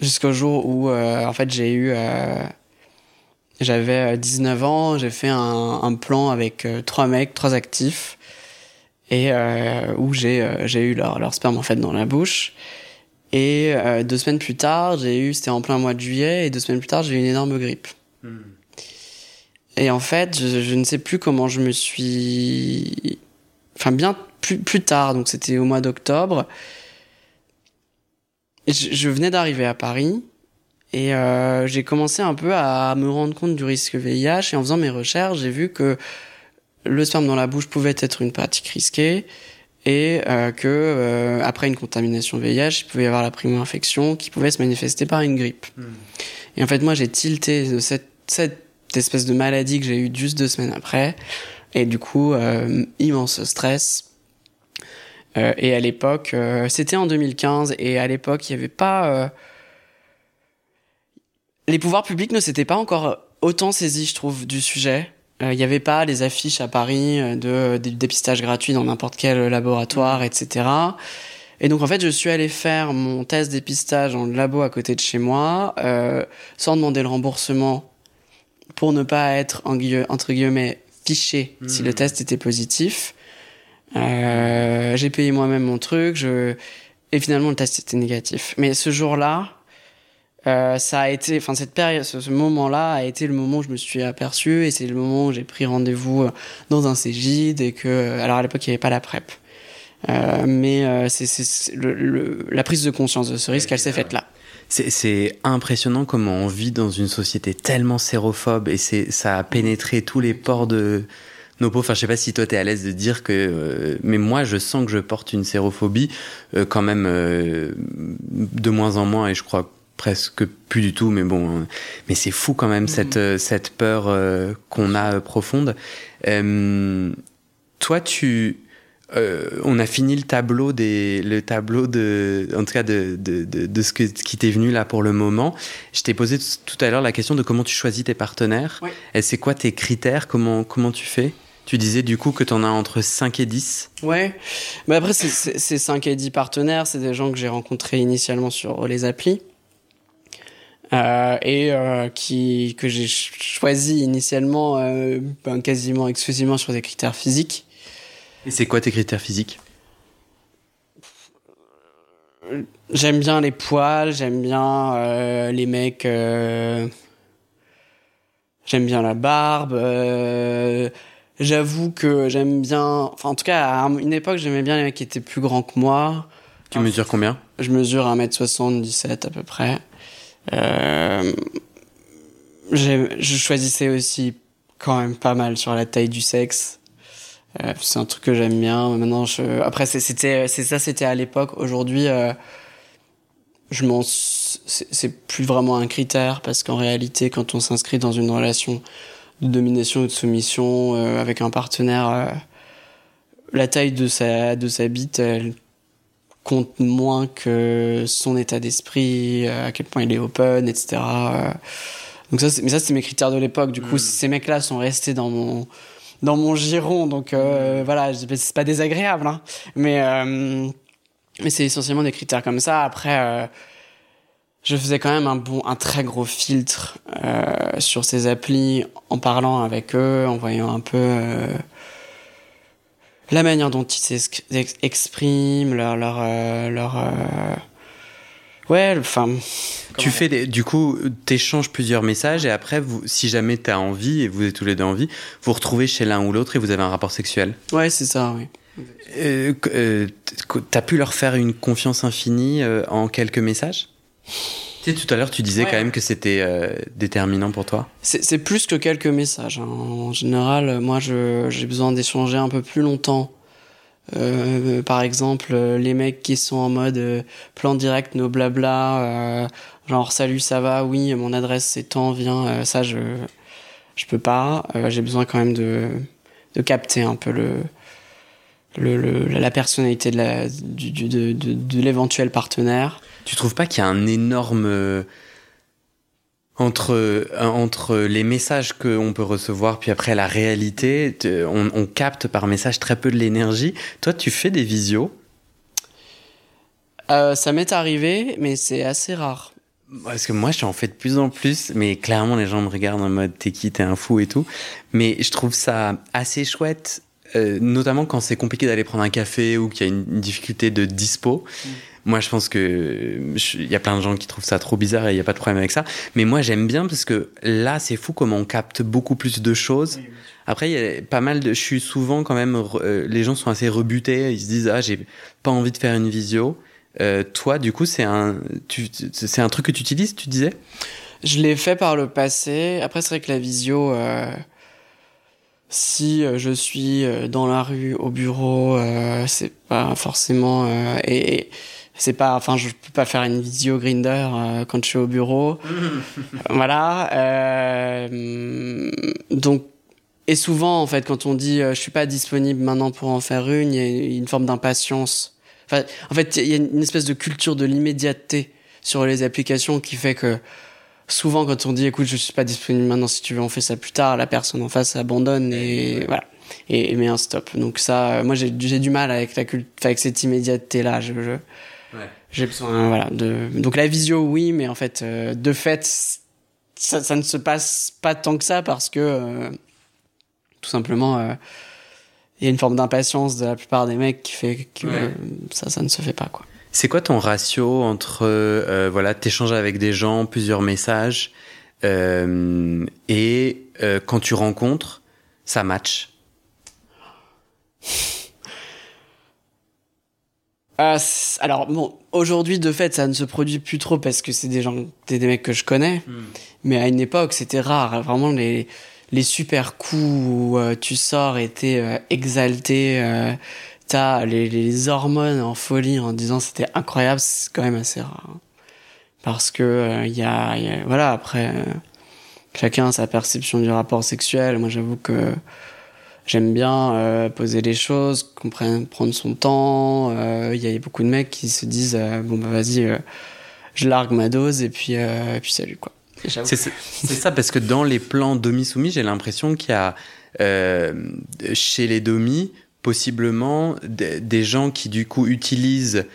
Jusqu'au jour où, euh, en fait, j'ai eu. J'avais euh, 19 ans, j'ai fait un, un plan avec trois mecs, trois actifs et où j'ai j'ai eu leur, leur sperme en fait dans la bouche. Et euh, deux semaines plus tard, j'ai eu, c'était en plein mois de juillet, et deux semaines plus tard, j'ai eu une énorme grippe. Et en fait, je, je ne sais plus comment je me suis, enfin bien plus plus tard, donc c'était au mois d'octobre. Je, je venais d'arriver à Paris. Et euh, j'ai commencé un peu à me rendre compte du risque VIH et en faisant mes recherches, j'ai vu que le sperme dans la bouche pouvait être une pratique risquée et euh, que euh, après une contamination VIH, il pouvait y avoir la primo-infection qui pouvait se manifester par une grippe. Et en fait, moi, j'ai tilté de cette, cette espèce de maladie que j'ai eue juste deux semaines après. Et du coup, euh, immense stress. Euh, et à l'époque, euh, c'était en 2015, et à l'époque, il n'y avait pas... euh, les pouvoirs publics ne s'étaient pas encore autant saisis, je trouve, du sujet. Euh, Il n'y avait pas les affiches à Paris euh, de, de dépistage gratuit dans n'importe quel laboratoire, etc. Et donc en fait, je suis allé faire mon test dépistage dans le labo à côté de chez moi, euh, sans demander le remboursement, pour ne pas être en guille- entre guillemets fiché si le test était positif. Euh, j'ai payé moi-même mon truc, je... et finalement le test était négatif. Mais ce jour-là, euh, ça a été, enfin cette période, ce, ce moment-là a été le moment où je me suis aperçu et c'est le moment où j'ai pris rendez-vous euh, dans un Cégide et que, alors à l'époque il n'y avait pas la PrEP, euh, mais euh, c'est le, le- la prise de conscience de ce risque, elle s'est faite là. C'est- impressionnant comment on vit dans une société tellement sérophobe et c'est ça a pénétré tous les pores de nos peaux. Enfin, je sais pas si toi t'es à l'aise de dire que, euh, mais moi je sens que je porte une sérophobie euh, quand même euh, de moins en moins et je crois presque plus du tout. Mais bon, euh, mais c'est fou quand même cette euh, cette peur euh, qu'on a euh, profonde. Euh, toi, tu euh, on a fini le tableau des, le tableau de, en tout cas de, de, de, de ce, que, qui t'est venu là pour le moment. Je t'ai posé tout à l'heure la question de comment tu choisis tes partenaires. Oui. Et c'est quoi tes critères? Comment, comment tu fais? Tu disais du coup que tu en as entre 5 et 10. Ouais, mais après c'est 5 et 10 partenaires, c'est des gens que j'ai rencontrés initialement sur les applis. Euh, et euh, qui que j'ai ch- choisi initialement euh, ben, quasiment exclusivement sur des critères physiques. Et c'est quoi tes critères physiques? J'aime bien les poils, j'aime bien euh, les mecs. euh, j'aime bien la barbe. euh, J'avoue que j'aime bien. Enfin, en tout cas, à une époque, j'aimais bien les mecs qui étaient plus grands que moi. Tu mesures combien? Je mesure 1m77 à peu près. Euh, je choisissais aussi quand même pas mal sur la taille du sexe. Euh, c'est un truc que j'aime bien. Maintenant, je... après, c'était, c'est ça, c'était à l'époque. Aujourd'hui, euh, je m'en, c'est plus vraiment un critère parce qu'en réalité, quand on s'inscrit dans une relation de domination ou de soumission euh, avec un partenaire, euh, la taille de sa, de sa bite, elle compte moins que son état d'esprit, à quel point il est open, etc. Donc ça, mais ça, c'est mes critères de l'époque. Du coup, hmm. ces mecs-là sont restés dans mon dans mon giron. Donc euh, hmm. voilà, c'est pas désagréable, hein. mais euh, mais c'est essentiellement des critères comme ça. Après, euh, je faisais quand même un bon, un très gros filtre euh, sur ces applis en parlant avec eux, en voyant un peu euh, la manière dont ils s'expriment, leur leur leur Ouais, enfin. Tu fais des, du coup, t'échanges plusieurs messages et après, vous, si jamais t'as envie et vous êtes tous les deux envie, vous retrouvez chez l'un ou l'autre et vous avez un rapport sexuel. Ouais, c'est ça, oui. Euh, euh, t'as pu leur faire une confiance infinie euh, en quelques messages? Tu sais, tout à l'heure, tu disais quand même que c'était déterminant pour toi. C'est plus que quelques messages. Hein. En général, moi, j'ai besoin d'échanger un peu plus longtemps euh, par exemple, euh, les mecs qui sont en mode euh, plan direct, nos blabla, genre salut, ça va, oui, mon adresse c'est tant, viens, ça je je peux pas. J'ai besoin quand même de de capter un peu le, le, la personnalité de la du, de, de, de l'éventuel partenaire. Tu trouves pas qu'il y a un énorme entre, euh, entre les messages qu'on peut recevoir, puis après la réalité, on, on, capte par message très peu de l'énergie. Toi, tu fais des visios? Euh, Ça m'est arrivé, mais c'est assez rare. Parce que moi, j'en fais de plus en plus, mais clairement, les gens me regardent en mode t'es qui, t'es un fou et tout. Mais je trouve ça assez chouette, euh, notamment quand c'est compliqué d'aller prendre un café ou qu'il y a une, difficulté de dispo. Mm. Moi, je pense que il y a plein de gens qui trouvent ça trop bizarre et il n'y a pas de problème avec ça. Mais moi, j'aime bien parce que là, c'est fou comment on capte beaucoup plus de choses. Après, il y a pas mal de. Je suis souvent quand même. Euh, les gens sont assez rebutés. Ils se disent ah j'ai pas envie de faire une visio. Euh, toi, du coup, c'est un. C'est un truc que tu utilises. Tu disais? Je l'ai fait par le passé. Après, c'est vrai que la visio. Euh, si je suis dans la rue, au bureau, c'est pas forcément. et, c'est pas enfin je peux pas faire une vidéo grinder euh, quand je suis au bureau. [LAUGHS] Voilà euh, donc et souvent en fait quand on dit euh, je suis pas disponible maintenant pour en faire une il y a une forme d'impatience. Enfin en fait il y a une espèce de culture de l'immédiateté sur les applications qui fait que souvent quand on dit écoute je suis pas disponible maintenant si tu veux on fait ça plus tard la personne en face abandonne et voilà et, met un stop. Donc ça moi j'ai du mal avec la avec cette immédiateté là je, je j'ai besoin, voilà. De... Donc la visio, oui, mais en fait, euh, de fait, ça, ça, ne se passe pas tant que ça parce que, euh, tout simplement, euh, il y a une forme d'impatience de la plupart des mecs qui fait que ça, ça ne se fait pas, quoi. C'est quoi ton ratio entre, voilà, t'échanges avec des gens, plusieurs messages, et quand tu rencontres, ça match? Euh, alors bon, aujourd'hui de fait ça ne se produit plus trop parce que c'est des gens, des, des mecs que je connais. Hmm. Mais à une époque c'était rare. Vraiment les les super coups où euh, tu sors et t'es euh, exalté, euh, t'as les, les hormones en folie en disant c'était incroyable, c'est quand même assez rare. Hein. Parce que il y a, y, a, voilà après chacun a sa perception du rapport sexuel. Moi j'avoue que j'aime bien euh, poser les choses, prendre son temps. Euh, il y a beaucoup de mecs qui se disent euh, bon bah vas-y, je largue ma dose et puis puis salut quoi. C'est ça parce que dans les plans domi soumis, j'ai l'impression qu'il y a chez les domi possiblement des gens qui du coup utilisent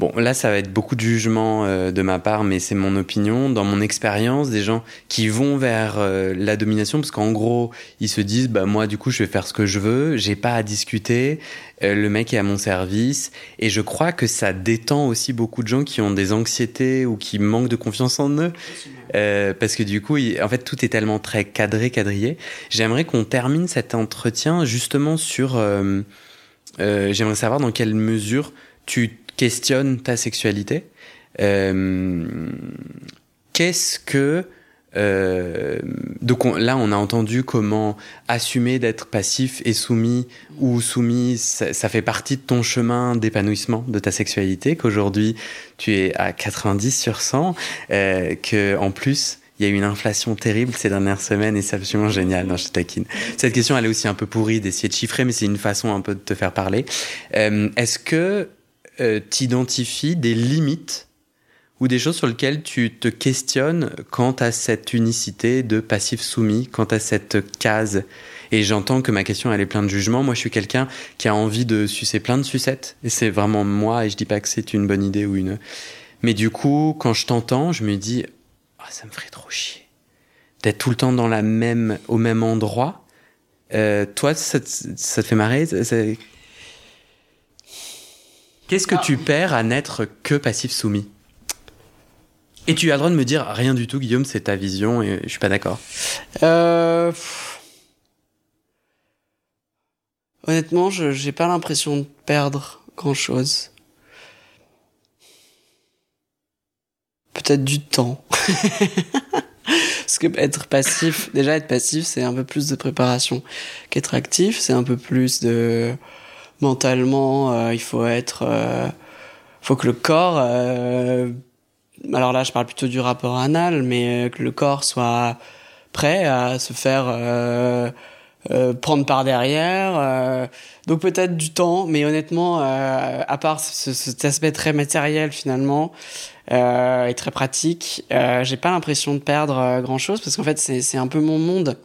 Bon, là, ça va être beaucoup de jugement euh, de ma part, mais c'est mon opinion. Dans mon expérience, des gens qui vont vers euh, la domination, parce qu'en gros, ils se disent, bah moi, du coup, je vais faire ce que je veux, j'ai pas à discuter, euh, le mec est à mon service, et je crois que ça détend aussi beaucoup de gens qui ont des anxiétés ou qui manquent de confiance en eux, parce que du coup, en fait, tout est tellement très cadré, quadrillé. J'aimerais qu'on termine cet entretien justement sur, j'aimerais savoir dans quelle mesure tu questionne ta sexualité. Euh, qu'est-ce que euh, donc là, on a entendu comment assumer d'être passif et soumis ou soumis, ça, fait partie de ton chemin d'épanouissement de ta sexualité, qu'aujourd'hui tu es à 90 sur 100, euh, que en plus il y a eu une inflation terrible ces dernières semaines et c'est absolument génial. Non, je taquine. Cette question, elle est aussi un peu pourrie d'essayer de chiffrer, mais c'est une façon un peu de te faire parler. Euh, est-ce que euh, t'identifies des limites ou des choses sur lesquelles tu te questionnes quant à cette unicité de passif soumis, quant à cette case. Et j'entends que ma question elle est pleine de jugement. Moi, je suis quelqu'un qui a envie de sucer plein de sucettes, et c'est vraiment moi. Et je dis pas que c'est une bonne idée ou une. Mais du coup, quand je t'entends, je me dis, ah, ça me ferait trop chier d'être tout le temps dans la même, au même endroit. Euh, toi, ça, te- ça te fait marrer? Qu'est-ce que tu perds à n'être que passif soumis? Et tu as le droit de me dire rien du tout, Guillaume, c'est ta vision et je suis pas d'accord. Euh. Honnêtement, je j'ai pas l'impression de perdre grand chose. Peut-être du temps. [LAUGHS] Parce que être passif, déjà être passif, c'est un peu plus de préparation qu'être actif. C'est un peu plus de mentalement, euh, il faut être, euh, faut que le corps. euh, alors là, je parle plutôt du rapport anal, mais que le corps soit prêt à se faire euh, prendre par derrière. euh. donc peut-être du temps, mais honnêtement, euh, à part ce, cet aspect très matériel finalement et très pratique, j'ai pas l'impression de perdre grand-chose parce qu'en fait c'est un peu mon monde.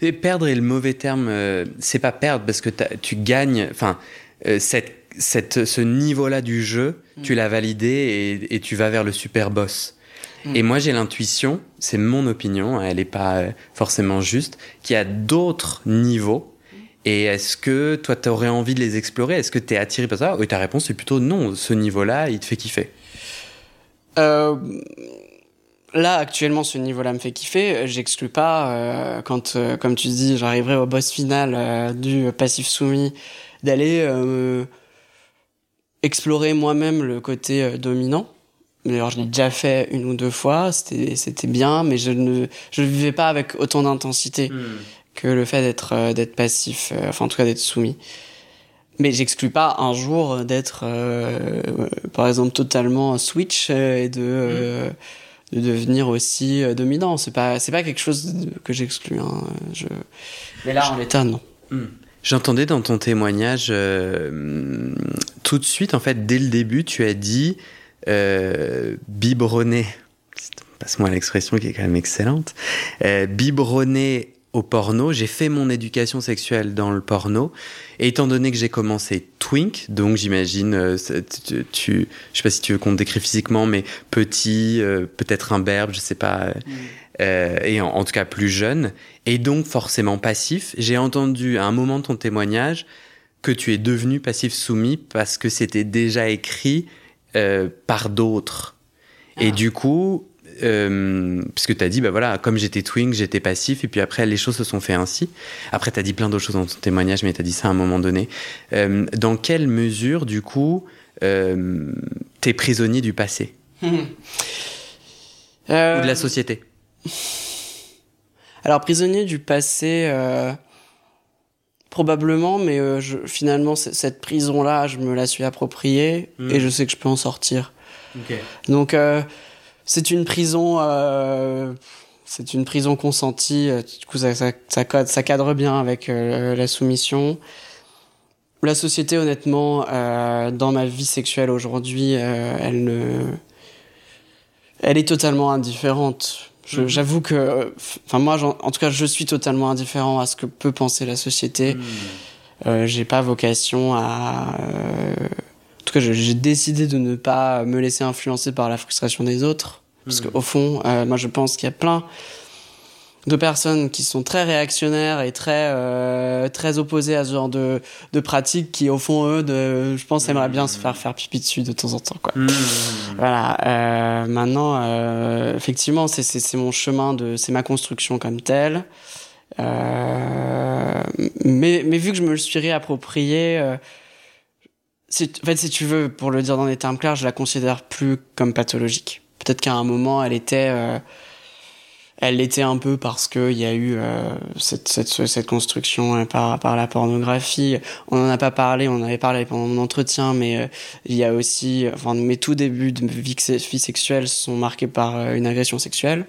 Et perdre est le mauvais terme. euh, c'est pas perdre parce que tu gagnes. Enfin, euh, cette, cette, ce niveau-là du jeu, tu l'as validé et, et tu vas vers le super boss. Mm. Et moi, j'ai l'intuition, c'est mon opinion, elle n'est pas euh, forcément juste, qu'il y a d'autres niveaux. Et est-ce que toi, tu aurais envie de les explorer? Est-ce que tu es attiré par ça? Et ta réponse est plutôt non. Ce niveau-là, il te fait kiffer. Euh, là, actuellement, ce niveau-là me fait kiffer. J'exclus pas, euh, quand, euh, comme tu dis, j'arriverai au boss final euh, du passif soumis, d'aller euh, explorer moi-même le côté euh, dominant. D'ailleurs, je l'ai déjà fait une ou deux fois, c'était c'était bien, mais je ne je ne vivais pas avec autant d'intensité que le fait d'être d'être passif, enfin en tout cas d'être soumis. Mais j'exclus pas un jour d'être, par exemple, totalement switch et de, euh, de devenir aussi euh, dominant. C'est pas, c'est pas quelque chose de- que j'exclus. Hein. Je... Mais là, en l'état, non. J'entendais dans ton témoignage, euh, tout de suite, en fait, dès le début, tu as dit euh, biberonner, passe-moi l'expression qui est quand même excellente, euh, biberonner au porno. J'ai fait mon éducation sexuelle dans le porno. Et étant donné que j'ai commencé twink, donc j'imagine, euh, tu, tu- je sais pas si tu veux qu'on te décrit physiquement, mais petit, euh, peut-être un berbe, je sais pas. euh, euh, et en, en tout cas plus jeune, et donc forcément passif. J'ai entendu à un moment de ton témoignage que tu es devenu passif soumis parce que c'était déjà écrit euh, par d'autres. Et Ah. du coup, euh, puisque tu as dit, bah voilà, comme j'étais twink, j'étais passif, et puis après, les choses se sont fait ainsi. Après, tu as dit plein d'autres choses dans ton témoignage, mais tu as dit ça à un moment donné. Euh, dans quelle mesure, du coup, euh, t'es prisonnier du passé? [LAUGHS] Euh, ou de la société? Alors, prisonnier du passé, probablement, mais je, finalement, cette prison-là, je me la suis appropriée Mm. et je sais que je peux en sortir. Donc, c'est une prison. euh, c'est une prison consentie. euh, Du coup, ça, ça, ça, cadre bien avec euh, la soumission. La société, honnêtement, euh, dans ma vie sexuelle aujourd'hui, euh, elle ne. Elle est totalement indifférente. Mhm. J'avoue que. euh, Enfin, moi, en tout cas, je suis totalement indifférent à ce que peut penser la société. Euh, j'ai pas vocation à. euh, tout cas, j'ai décidé de ne pas me laisser influencer par la frustration des autres. Parce Mhm. qu'au fond, euh, moi, je pense qu'il y a plein de personnes qui sont très réactionnaires et très euh, très opposées à ce genre de, de pratiques qui, au fond, eux, de, je pense, aimeraient bien se faire faire pipi dessus de temps en temps. Quoi. Mmh. Voilà. Euh, maintenant, euh, effectivement, c'est mon chemin de, c'est ma construction comme telle. Mais mais vu que je me le suis réapproprié, en fait, si tu veux, pour le dire dans des termes clairs, je la considère plus comme pathologique. Peut-être qu'à un moment, elle était, euh, elle l'était un peu parce que il y a eu euh, cette, construction euh, par la pornographie. On en a pas parlé, on en avait parlé pendant mon entretien, mais il y a aussi, enfin, mes tout débuts de vie, vie sexuelle sont marqués par une agression sexuelle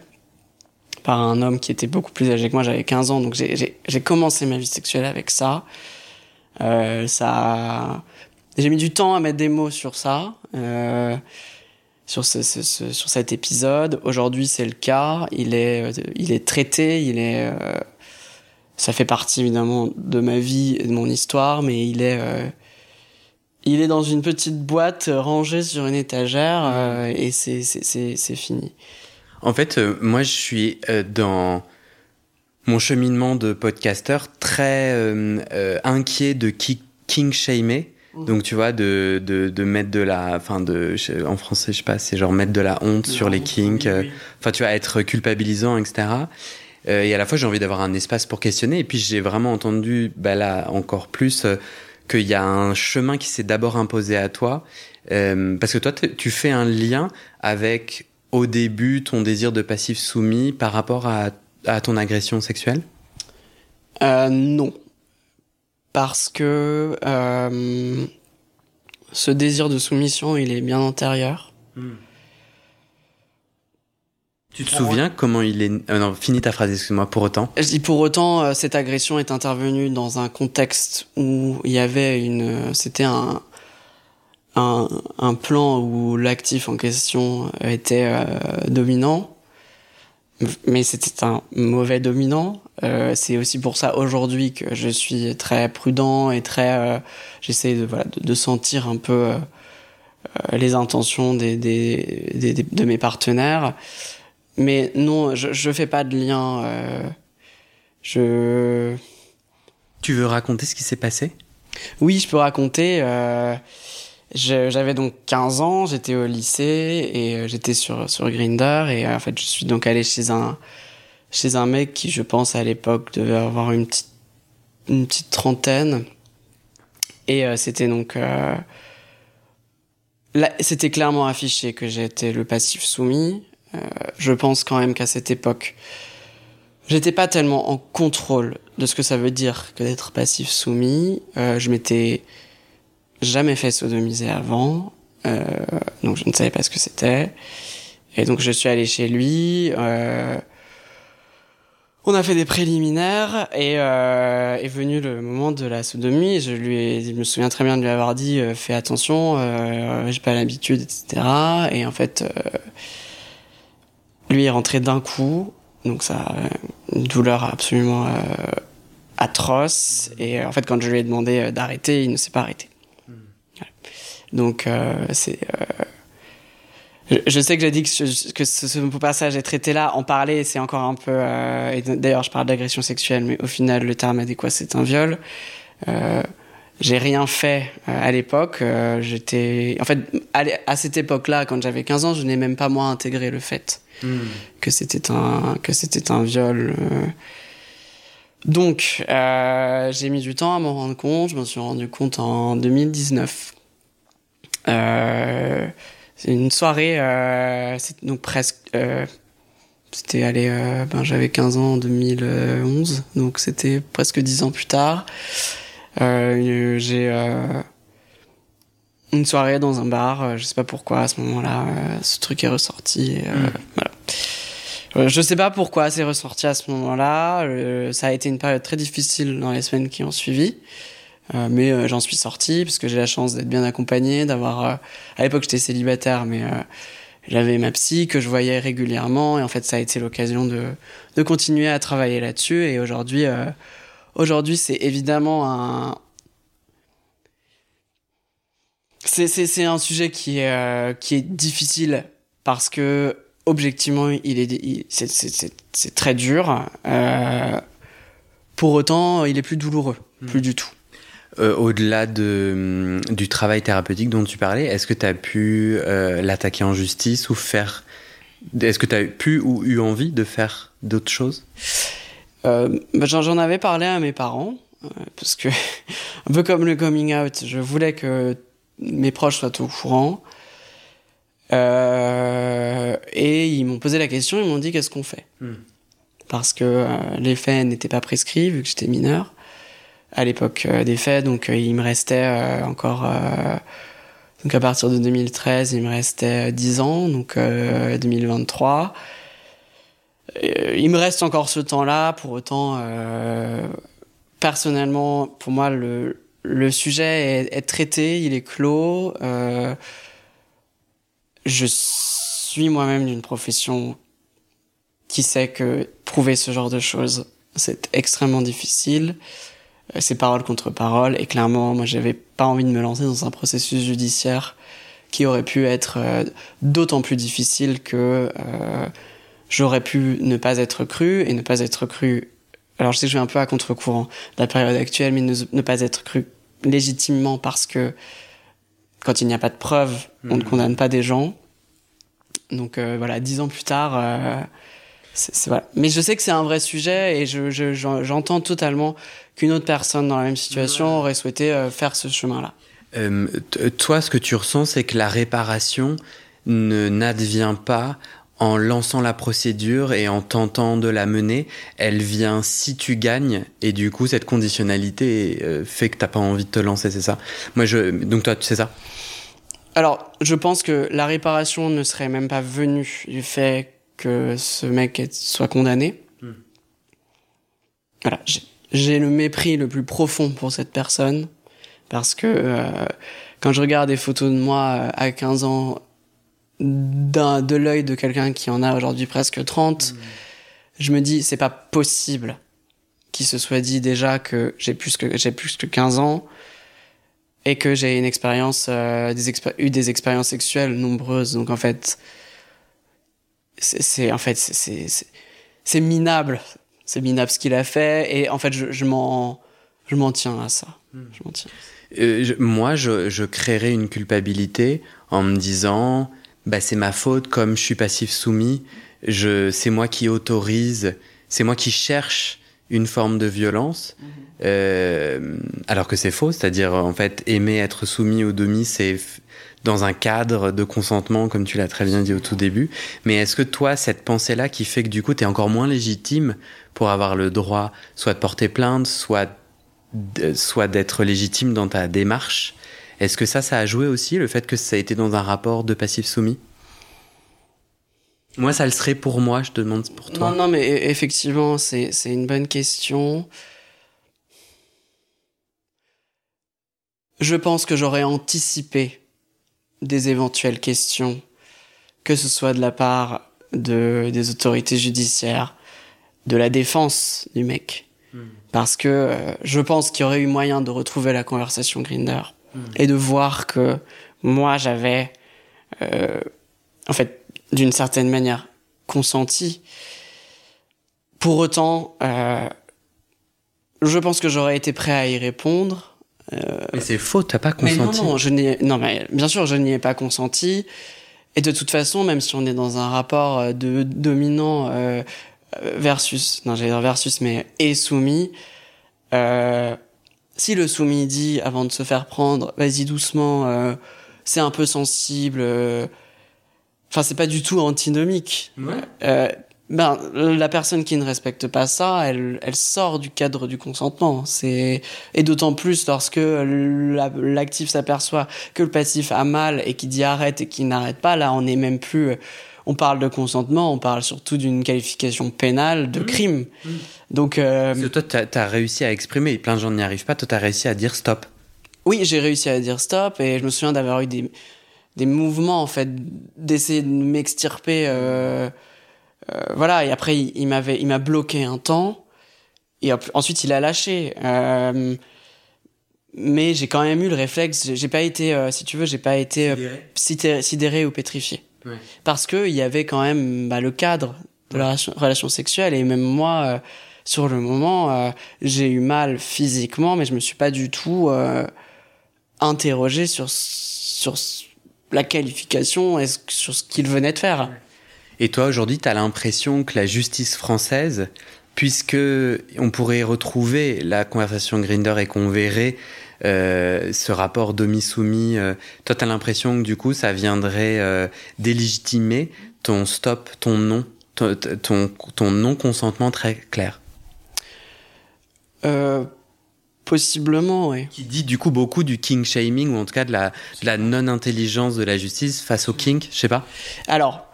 par un homme qui était beaucoup plus âgé que moi, j'avais 15 ans, donc j'ai- commencé ma vie sexuelle avec ça. Ça j'ai mis du temps à mettre des mots sur ça, euh, sur, ce, ce, ce, sur cet épisode. Aujourd'hui, c'est le cas. Il est, il est traité. Il est, euh, ça fait partie évidemment de ma vie et de mon histoire, mais il est, euh, il est dans une petite boîte rangée sur une étagère euh, et c'est, c'est, c'est, c'est fini. En fait, euh, moi, je suis euh, dans mon cheminement de podcasteur très euh, euh, inquiet de ki- king shamer. Mhm. Donc, tu vois, de, de, de mettre de la. Enfin, de, en français, je sais pas, c'est genre mettre de la honte sur les kinks. euh, Enfin, tu vois, être culpabilisant, etc. Euh, et à la fois, j'ai envie d'avoir un espace pour questionner. Et puis, j'ai vraiment entendu, bah là, encore plus, euh, qu'il y a un chemin qui s'est d'abord imposé à toi. Euh, parce que toi, tu fais un lien avec, au début, ton désir de passif soumis par rapport à, à ton agression sexuelle? Euh, non. Parce que euh, ce désir de soumission, il est bien antérieur. Tu te souviens comment il est. euh, non, finis ta phrase, excuse-moi, pour autant? Je dis pour autant, euh, cette agression est intervenue dans un contexte où il y avait une, c'était un, un, un plan où l'actif en question était euh, dominant, mais c'était un mauvais dominant. Euh, c'est aussi pour ça aujourd'hui que je suis très prudent et très, euh, j'essaie de voilà de, de sentir un peu euh, les intentions des, des, des, des- de mes partenaires. Mais non, je, je fais pas de lien. je. Tu veux raconter ce qui s'est passé? Oui, je peux raconter. J'avais donc 15 ans, j'étais au lycée et j'étais sur, sur Grinder. Et en fait, je suis donc allé chez un, chez un mec qui, je pense, à l'époque, devait avoir une petite, une petite trentaine. Et euh, c'était donc. euh, là, c'était clairement affiché que j'étais le passif soumis. Euh, je pense quand même qu'à cette époque, j'étais pas tellement en contrôle de ce que ça veut dire que d'être passif soumis. Euh, je m'étais jamais fait sodomiser avant, euh, donc je ne savais pas ce que c'était. Et donc je suis allé chez lui. euh, on a fait des préliminaires et euh, est venu le moment de la sodomie. Je lui ai, je me souviens très bien de lui avoir dit euh, fais attention, euh, j'ai pas l'habitude, etc. Et en fait, euh, lui est rentré d'un coup, donc ça, a une douleur absolument euh, atroce. Et euh, en fait, quand je lui ai demandé euh, d'arrêter, il ne s'est pas arrêté. Voilà. Donc euh, c'est euh, je, je sais que j'ai dit que, ce, que ce, ce passage est traité là. En parler, c'est encore un peu. euh, D'ailleurs, je parle d'agression sexuelle, mais au final, le terme adéquat, c'est un viol. Euh, j'ai rien fait euh, à l'époque. Euh, J'étais. En fait, à, cette époque-là, quand j'avais 15 ans, je n'ai même pas moi intégré le fait que c'était un que c'était un viol. Donc, euh, j'ai mis du temps à m'en rendre compte. Je m'en suis rendu compte en 2019. Euh, une soirée, euh, c'est donc presque. euh, c'était allé. euh, ben, j'avais 15 ans en 2011, donc c'était presque 10 ans plus tard. J'ai une soirée dans un bar, je sais pas pourquoi à ce moment-là, ce truc est ressorti. et, euh, voilà. Je sais pas pourquoi c'est ressorti à ce moment-là. Euh, ça a été une période très difficile dans les semaines qui ont suivi. Euh, mais euh, j'en suis sorti parce que j'ai la chance d'être bien accompagné, d'avoir. euh, à l'époque, j'étais célibataire, mais j'avais ma psy que je voyais régulièrement et en fait, ça a été l'occasion de de continuer à travailler là-dessus. Et aujourd'hui, aujourd'hui, c'est évidemment un. C'est un sujet qui est qui est difficile parce que objectivement, il est c'est très dur. Pour autant, il est plus douloureux, plus du tout. Euh, Au-delà de, hum, du travail thérapeutique dont tu parlais, est-ce que tu as pu euh, l'attaquer en justice ou faire. Est-ce que tu as pu ou eu envie de faire d'autres choses? Euh, bah, j'en, avais parlé à mes parents, parce que, [LAUGHS] un peu comme le coming out, je voulais que mes proches soient au courant. Et ils m'ont posé la question, ils m'ont dit qu'est-ce qu'on fait? Hmm. Parce que les faits n'étaient pas prescrits, vu que j'étais mineur, à l'époque euh, des faits, donc euh, il me restait euh, encore... donc à partir de 2013, il me restait 10 ans, donc euh, 2023. Euh, il me reste encore ce temps-là, pour autant, personnellement, pour moi, le, le sujet est, traité, il est clos. Euh, je suis moi-même d'une profession qui sait que prouver ce genre de choses, c'est extrêmement difficile. Euh, c'est parole contre parole. Et clairement, moi, j'avais pas envie de me lancer dans un processus judiciaire qui aurait pu être euh, d'autant plus difficile que euh, j'aurais pu ne pas être cru et ne pas être cru. Alors, je sais que je vais un peu à contre-courant de la période actuelle, mais ne, pas être cru légitimement parce que quand il n'y a pas de preuves, on ne mmh. condamne pas des gens. Donc voilà, dix ans plus tard, c'est voilà. Mais je sais que c'est un vrai sujet et je, j'entends totalement qu'une autre personne dans la même situation aurait souhaité euh, faire ce chemin-là. Euh, toi, ce que tu ressens, c'est que la réparation ne n'advient pas en lançant la procédure et en tentant de la mener, elle vient si tu gagnes et du coup cette conditionnalité euh, fait que t'as pas envie de te lancer, c'est ça? Moi, je donc toi, tu sais ça? Alors, je pense que la réparation ne serait même pas venue du fait que ce mec soit condamné. Hmm. Voilà, j'ai le mépris le plus profond pour cette personne parce que euh, quand je regarde des photos de moi euh, à 15 ans de l'œil de quelqu'un qui en a aujourd'hui presque 30, hmm. je me dis c'est pas possible qu'il se soit dit déjà que j'ai plus que j'ai plus que 15 ans et que j'ai une expérience euh, des eu des expériences sexuelles nombreuses donc en fait c'est en fait c'est minable c'est minable ce qu'il a fait et en fait je, je m'en je m'en tiens à ça hmm. je m'en tiens euh, moi je, je créerais une culpabilité en me disant bah c'est ma faute comme je suis passif soumis je c'est moi qui autorise c'est moi qui cherche une forme de violence hmm. euh, alors que c'est faux c'est-à-dire en fait aimer être soumis au demi c'est dans un cadre de consentement, comme tu l'as très bien dit au tout début. Mais est-ce que toi, cette pensée-là qui fait que du coup, tu es encore moins légitime pour avoir le droit soit de porter plainte, soit, soit d'être légitime dans ta démarche, est-ce que ça, ça a joué aussi, le fait que ça a été dans un rapport de passif-soumis moi, ça le serait pour moi, je te demande pour toi. Non, non, mais e-, effectivement, c'est une bonne question. Je pense que j'aurais anticipé des éventuelles questions, que ce soit de la part de, des autorités judiciaires, de la défense du mec. Hmm. Parce que euh, je pense qu'il y aurait eu moyen de retrouver la conversation Grinder hmm. et de voir que moi j'avais, euh, en fait, d'une certaine manière, consenti. Pour autant, euh, je pense que j'aurais été prêt à y répondre mais c'est faux, t'as pas consenti. non, non, je non, mais bien sûr, je n'y ai pas consenti. Et de toute façon, même si on est dans un rapport euh, de dominant euh, versus, non, j'allais dire versus, mais et soumis, euh, si le soumis dit avant de se faire prendre, vas-y doucement, euh, c'est un peu sensible. Enfin, c'est pas du tout antinomique. Ouais ben, la personne qui ne respecte pas ça, elle, elle sort du cadre du consentement. C'est et d'autant plus lorsque l'actif s'aperçoit que le passif a mal et qui dit arrête et qui n'arrête pas. Là, on n'est même plus. On parle de consentement, on parle surtout d'une qualification pénale de mmh. crime. Mmh. Donc, euh, toi, t'as as réussi à exprimer. Plein de gens n'y arrivent pas. Toi, t'as réussi à dire stop. Oui, j'ai réussi à dire stop et je me souviens d'avoir eu des des mouvements en fait d'essayer de m'extirper. Euh, euh, voilà. Et après, il, m'avait, il m'a bloqué un temps. Et ensuite, il a lâché. Euh, mais j'ai quand même eu le réflexe. J'ai pas été, euh, si tu veux, j'ai pas été sidéré, sidéré ou pétrifié. Parce que il y avait quand même bah, le cadre de la relation, sexuelle. Et même moi, sur le moment, j'ai eu mal physiquement, mais je me suis pas du tout interrogé sur sur la qualification et sur ce qu'il venait de faire. Et toi, aujourd'hui, tu as l'impression que la justice française, puisque on pourrait retrouver la conversation Grinder et qu'on verrait euh, ce rapport demi-soumis, euh, toi, tu as l'impression que du coup, ça viendrait euh, délégitimer ton stop, ton non, ton, ton, non-consentement très clair? Possiblement, oui. Qui dit du coup beaucoup du king shaming, ou en tout cas de la, de la non-intelligence de la justice face au king, je sais pas Alors,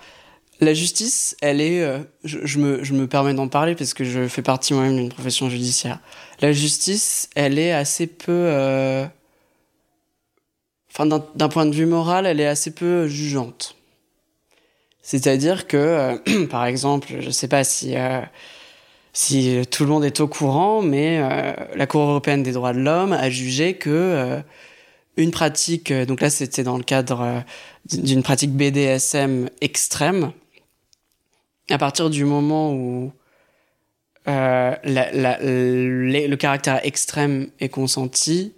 la justice, elle est, euh, je, me, je me permets d'en parler parce que je fais partie moi-même d'une profession judiciaire. La justice, elle est assez peu, euh, enfin d'un point de vue moral, elle est assez peu jugeante. C'est-à-dire que, euh, [CLEARS THROAT] par exemple, je sais pas si si tout le monde est au courant, mais la Cour européenne des droits de l'homme a jugé que une pratique, donc là c'était dans le cadre d'une pratique BDSM extrême, à partir du moment où euh, le caractère extrême est consenti,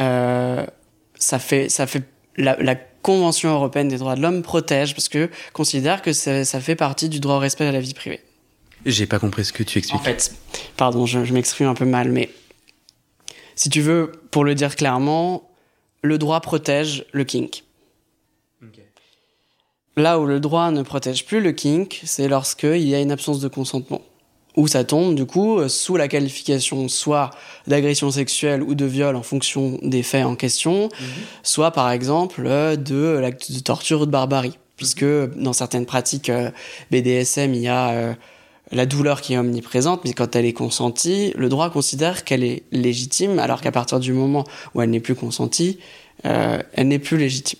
euh, ça fait, ça fait la, Convention européenne des droits de l'homme protège parce que considère que ça, fait partie du droit au respect à la vie privée. J'ai pas compris ce que tu expliques. En fait, pardon, je, m'exprime un peu mal, mais si tu veux, pour le dire clairement, le droit protège le kink. Là où le droit ne protège plus le kink, c'est lorsqu'il y a une absence de consentement. Où ça tombe, du coup, euh, sous la qualification soit d'agression sexuelle ou de viol en fonction des faits en question, mhm. soit par exemple euh, de l'acte de torture ou de barbarie. Puisque dans certaines pratiques euh, BDSM, il y a la douleur qui est omniprésente, mais quand elle est consentie, le droit considère qu'elle est légitime, alors qu'à partir du moment où elle n'est plus consentie, elle n'est plus légitime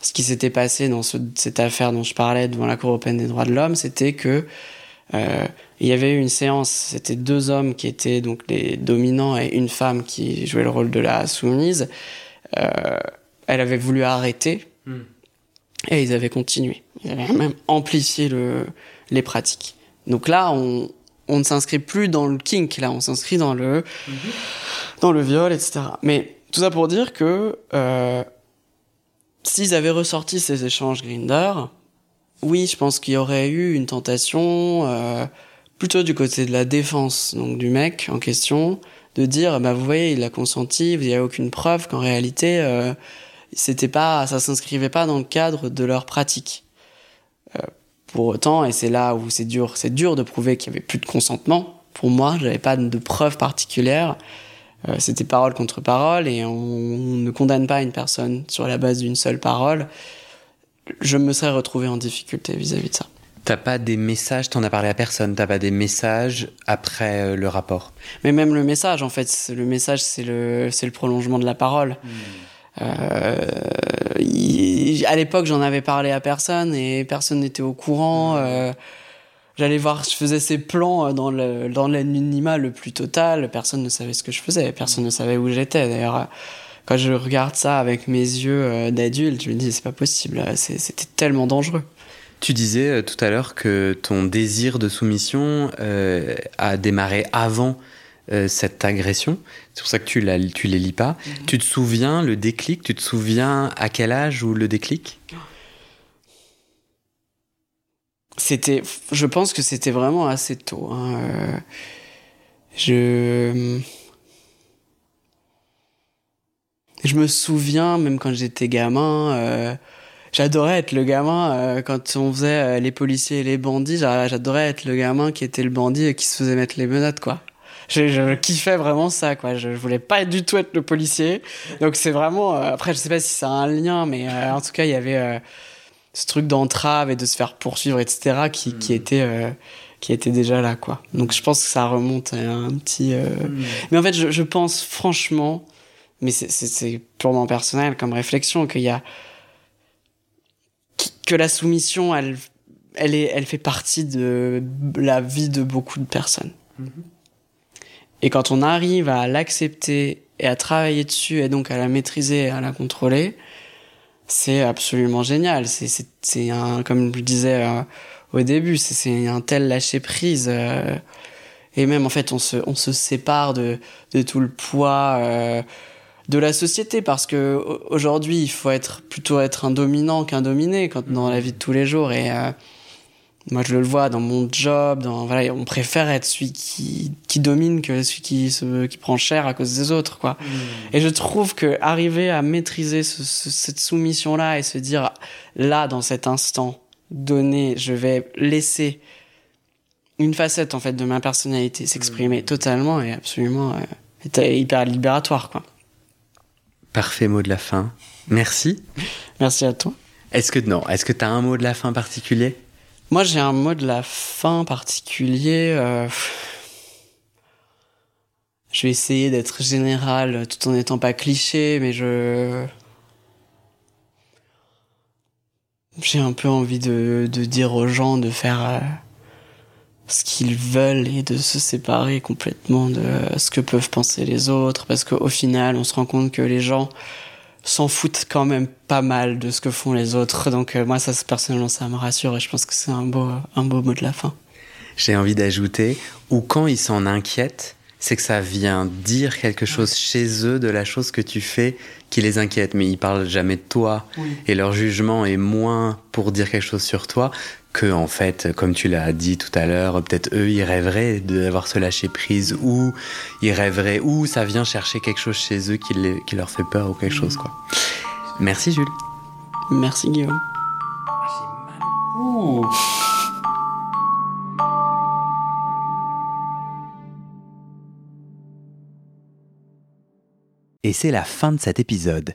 ce qui s'était passé dans cette affaire dont je parlais devant la Cour européenne des droits de l'homme, c'était que euh, il y avait eu une séance, c'était deux hommes qui étaient donc les dominants et une femme qui jouait le rôle de la soumise. Euh, elle avait voulu arrêter hmm. et ils avaient continué. Ils avaient même amplifié le, les pratiques. Donc là, on, on ne s'inscrit plus dans le kink, là, on s'inscrit dans le, hmm. dans le viol, etc. Mais tout ça pour dire que euh, S'ils avaient ressorti ces échanges Grinder, oui, je pense qu'il y aurait eu une tentation euh, plutôt du côté de la défense, donc du mec en question, de dire bah vous voyez, il a consenti, il n'y a aucune preuve qu'en réalité euh, c'était pas ça s'inscrivait pas dans le cadre de leur pratique. Euh, pour autant, et c'est là où c'est dur, c'est dur de prouver qu'il y avait plus de consentement. Pour moi, j'avais pas de preuves particulières. Euh, c'était parole contre parole et on, ne condamne pas une personne sur la base d'une seule parole, je me serais retrouvé en difficulté vis-à-vis de ça. T'as pas des messages, t'en as parlé à personne, t'as pas des messages après euh, le rapport? Mais même le message, en fait, le message, c'est le, c'est le prolongement de la parole. Hmm. Euh, à l'époque, j'en avais parlé à personne et personne n'était au courant. Hmm. J'allais voir, je faisais ces plans euh, dans le dans l'anonymat le plus total. Personne ne savait ce que je faisais, personne ne savait où j'étais. D'ailleurs, euh, quand je regarde ça avec mes yeux euh, d'adulte, je me dis c'est pas possible. C'était tellement dangereux. Tu disais tout à l'heure que ton désir de soumission a démarré avant cette agression. C'est pour ça que tu, la, tu les lis pas. Mhm. Tu te souviens le déclic? Tu te souviens à quel âge ou le déclic? C'était, je pense que c'était vraiment assez tôt. Hein. Euh, je, je me souviens même quand j'étais gamin. Euh, j'adorais être le gamin euh, quand on faisait les policiers et les bandits. J'adorais être le gamin qui était le bandit et qui se faisait mettre les menottes, quoi. Je, kiffais vraiment ça, quoi. Je, je, voulais pas du tout être le policier. Donc c'est vraiment. après, je sais pas si ça a un lien, mais en tout cas, il y avait ce truc d'entrave et de se faire poursuivre, etc., qui, qui hmm. était euh, qui était déjà là, quoi. Donc je pense que ça remonte à un petit. Euh, hmm. Mais en fait, je, je pense franchement, mais c'est purement personnel comme réflexion, qu'il y a que la soumission, elle, elle est, elle fait partie de la vie de beaucoup de personnes. Hmm. Et quand on arrive à l'accepter et à travailler dessus et donc à la maîtriser et à la contrôler, c'est absolument génial. C'est un, comme je disais euh, au début, c'est un tel lâcher prise. Euh, et même en fait, on se, on se sépare de, de tout le poids euh, de la société parce que aujourd'hui, il faut être plutôt être un dominant qu'un dominé quand dans la vie de tous les jours. Et moi, je le vois dans mon job, dans, voilà, on préfère être celui qui, qui domine que celui qui, se, qui prend cher à cause des autres, quoi. Hmm. Et je trouve que arriver à maîtriser ce, cette soumission-là et se dire, là, dans cet instant donné, je vais laisser une facette, en fait, de ma personnalité s'exprimer hmm. totalement et absolument euh, hyper libératoire, quoi. Parfait mot de la fin. Merci. Merci à toi. Est-ce que, non, est-ce que tu as un mot de la fin particulier? Moi, j'ai un mot de la fin particulier. Euh, je vais essayer d'être général tout en n'étant pas cliché, mais je. J'ai un peu envie de, dire aux gens de faire euh, ce qu'ils veulent et de se séparer complètement de ce que peuvent penser les autres, parce qu'au final, on se rend compte que les gens s'en foutent quand même pas mal de ce que font les autres. Donc euh, moi, ça personnellement, ça me rassure et je pense que c'est un beau, un beau mot de la fin. J'ai envie d'ajouter, ou quand ils s'en inquiètent, c'est que ça vient dire quelque chose chez eux de la chose que tu fais qui les inquiète, mais ils parlent jamais de toi et leur jugement est moins pour dire quelque chose sur toi que en fait, comme tu l'as dit tout à l'heure, peut-être eux ils rêveraient d'avoir ce lâcher prise ou ils rêveraient ou ça vient chercher quelque chose chez eux qui, qui leur fait peur ou quelque chose quoi. Merci Jules. Merci Guillaume. Et c'est la fin de cet épisode.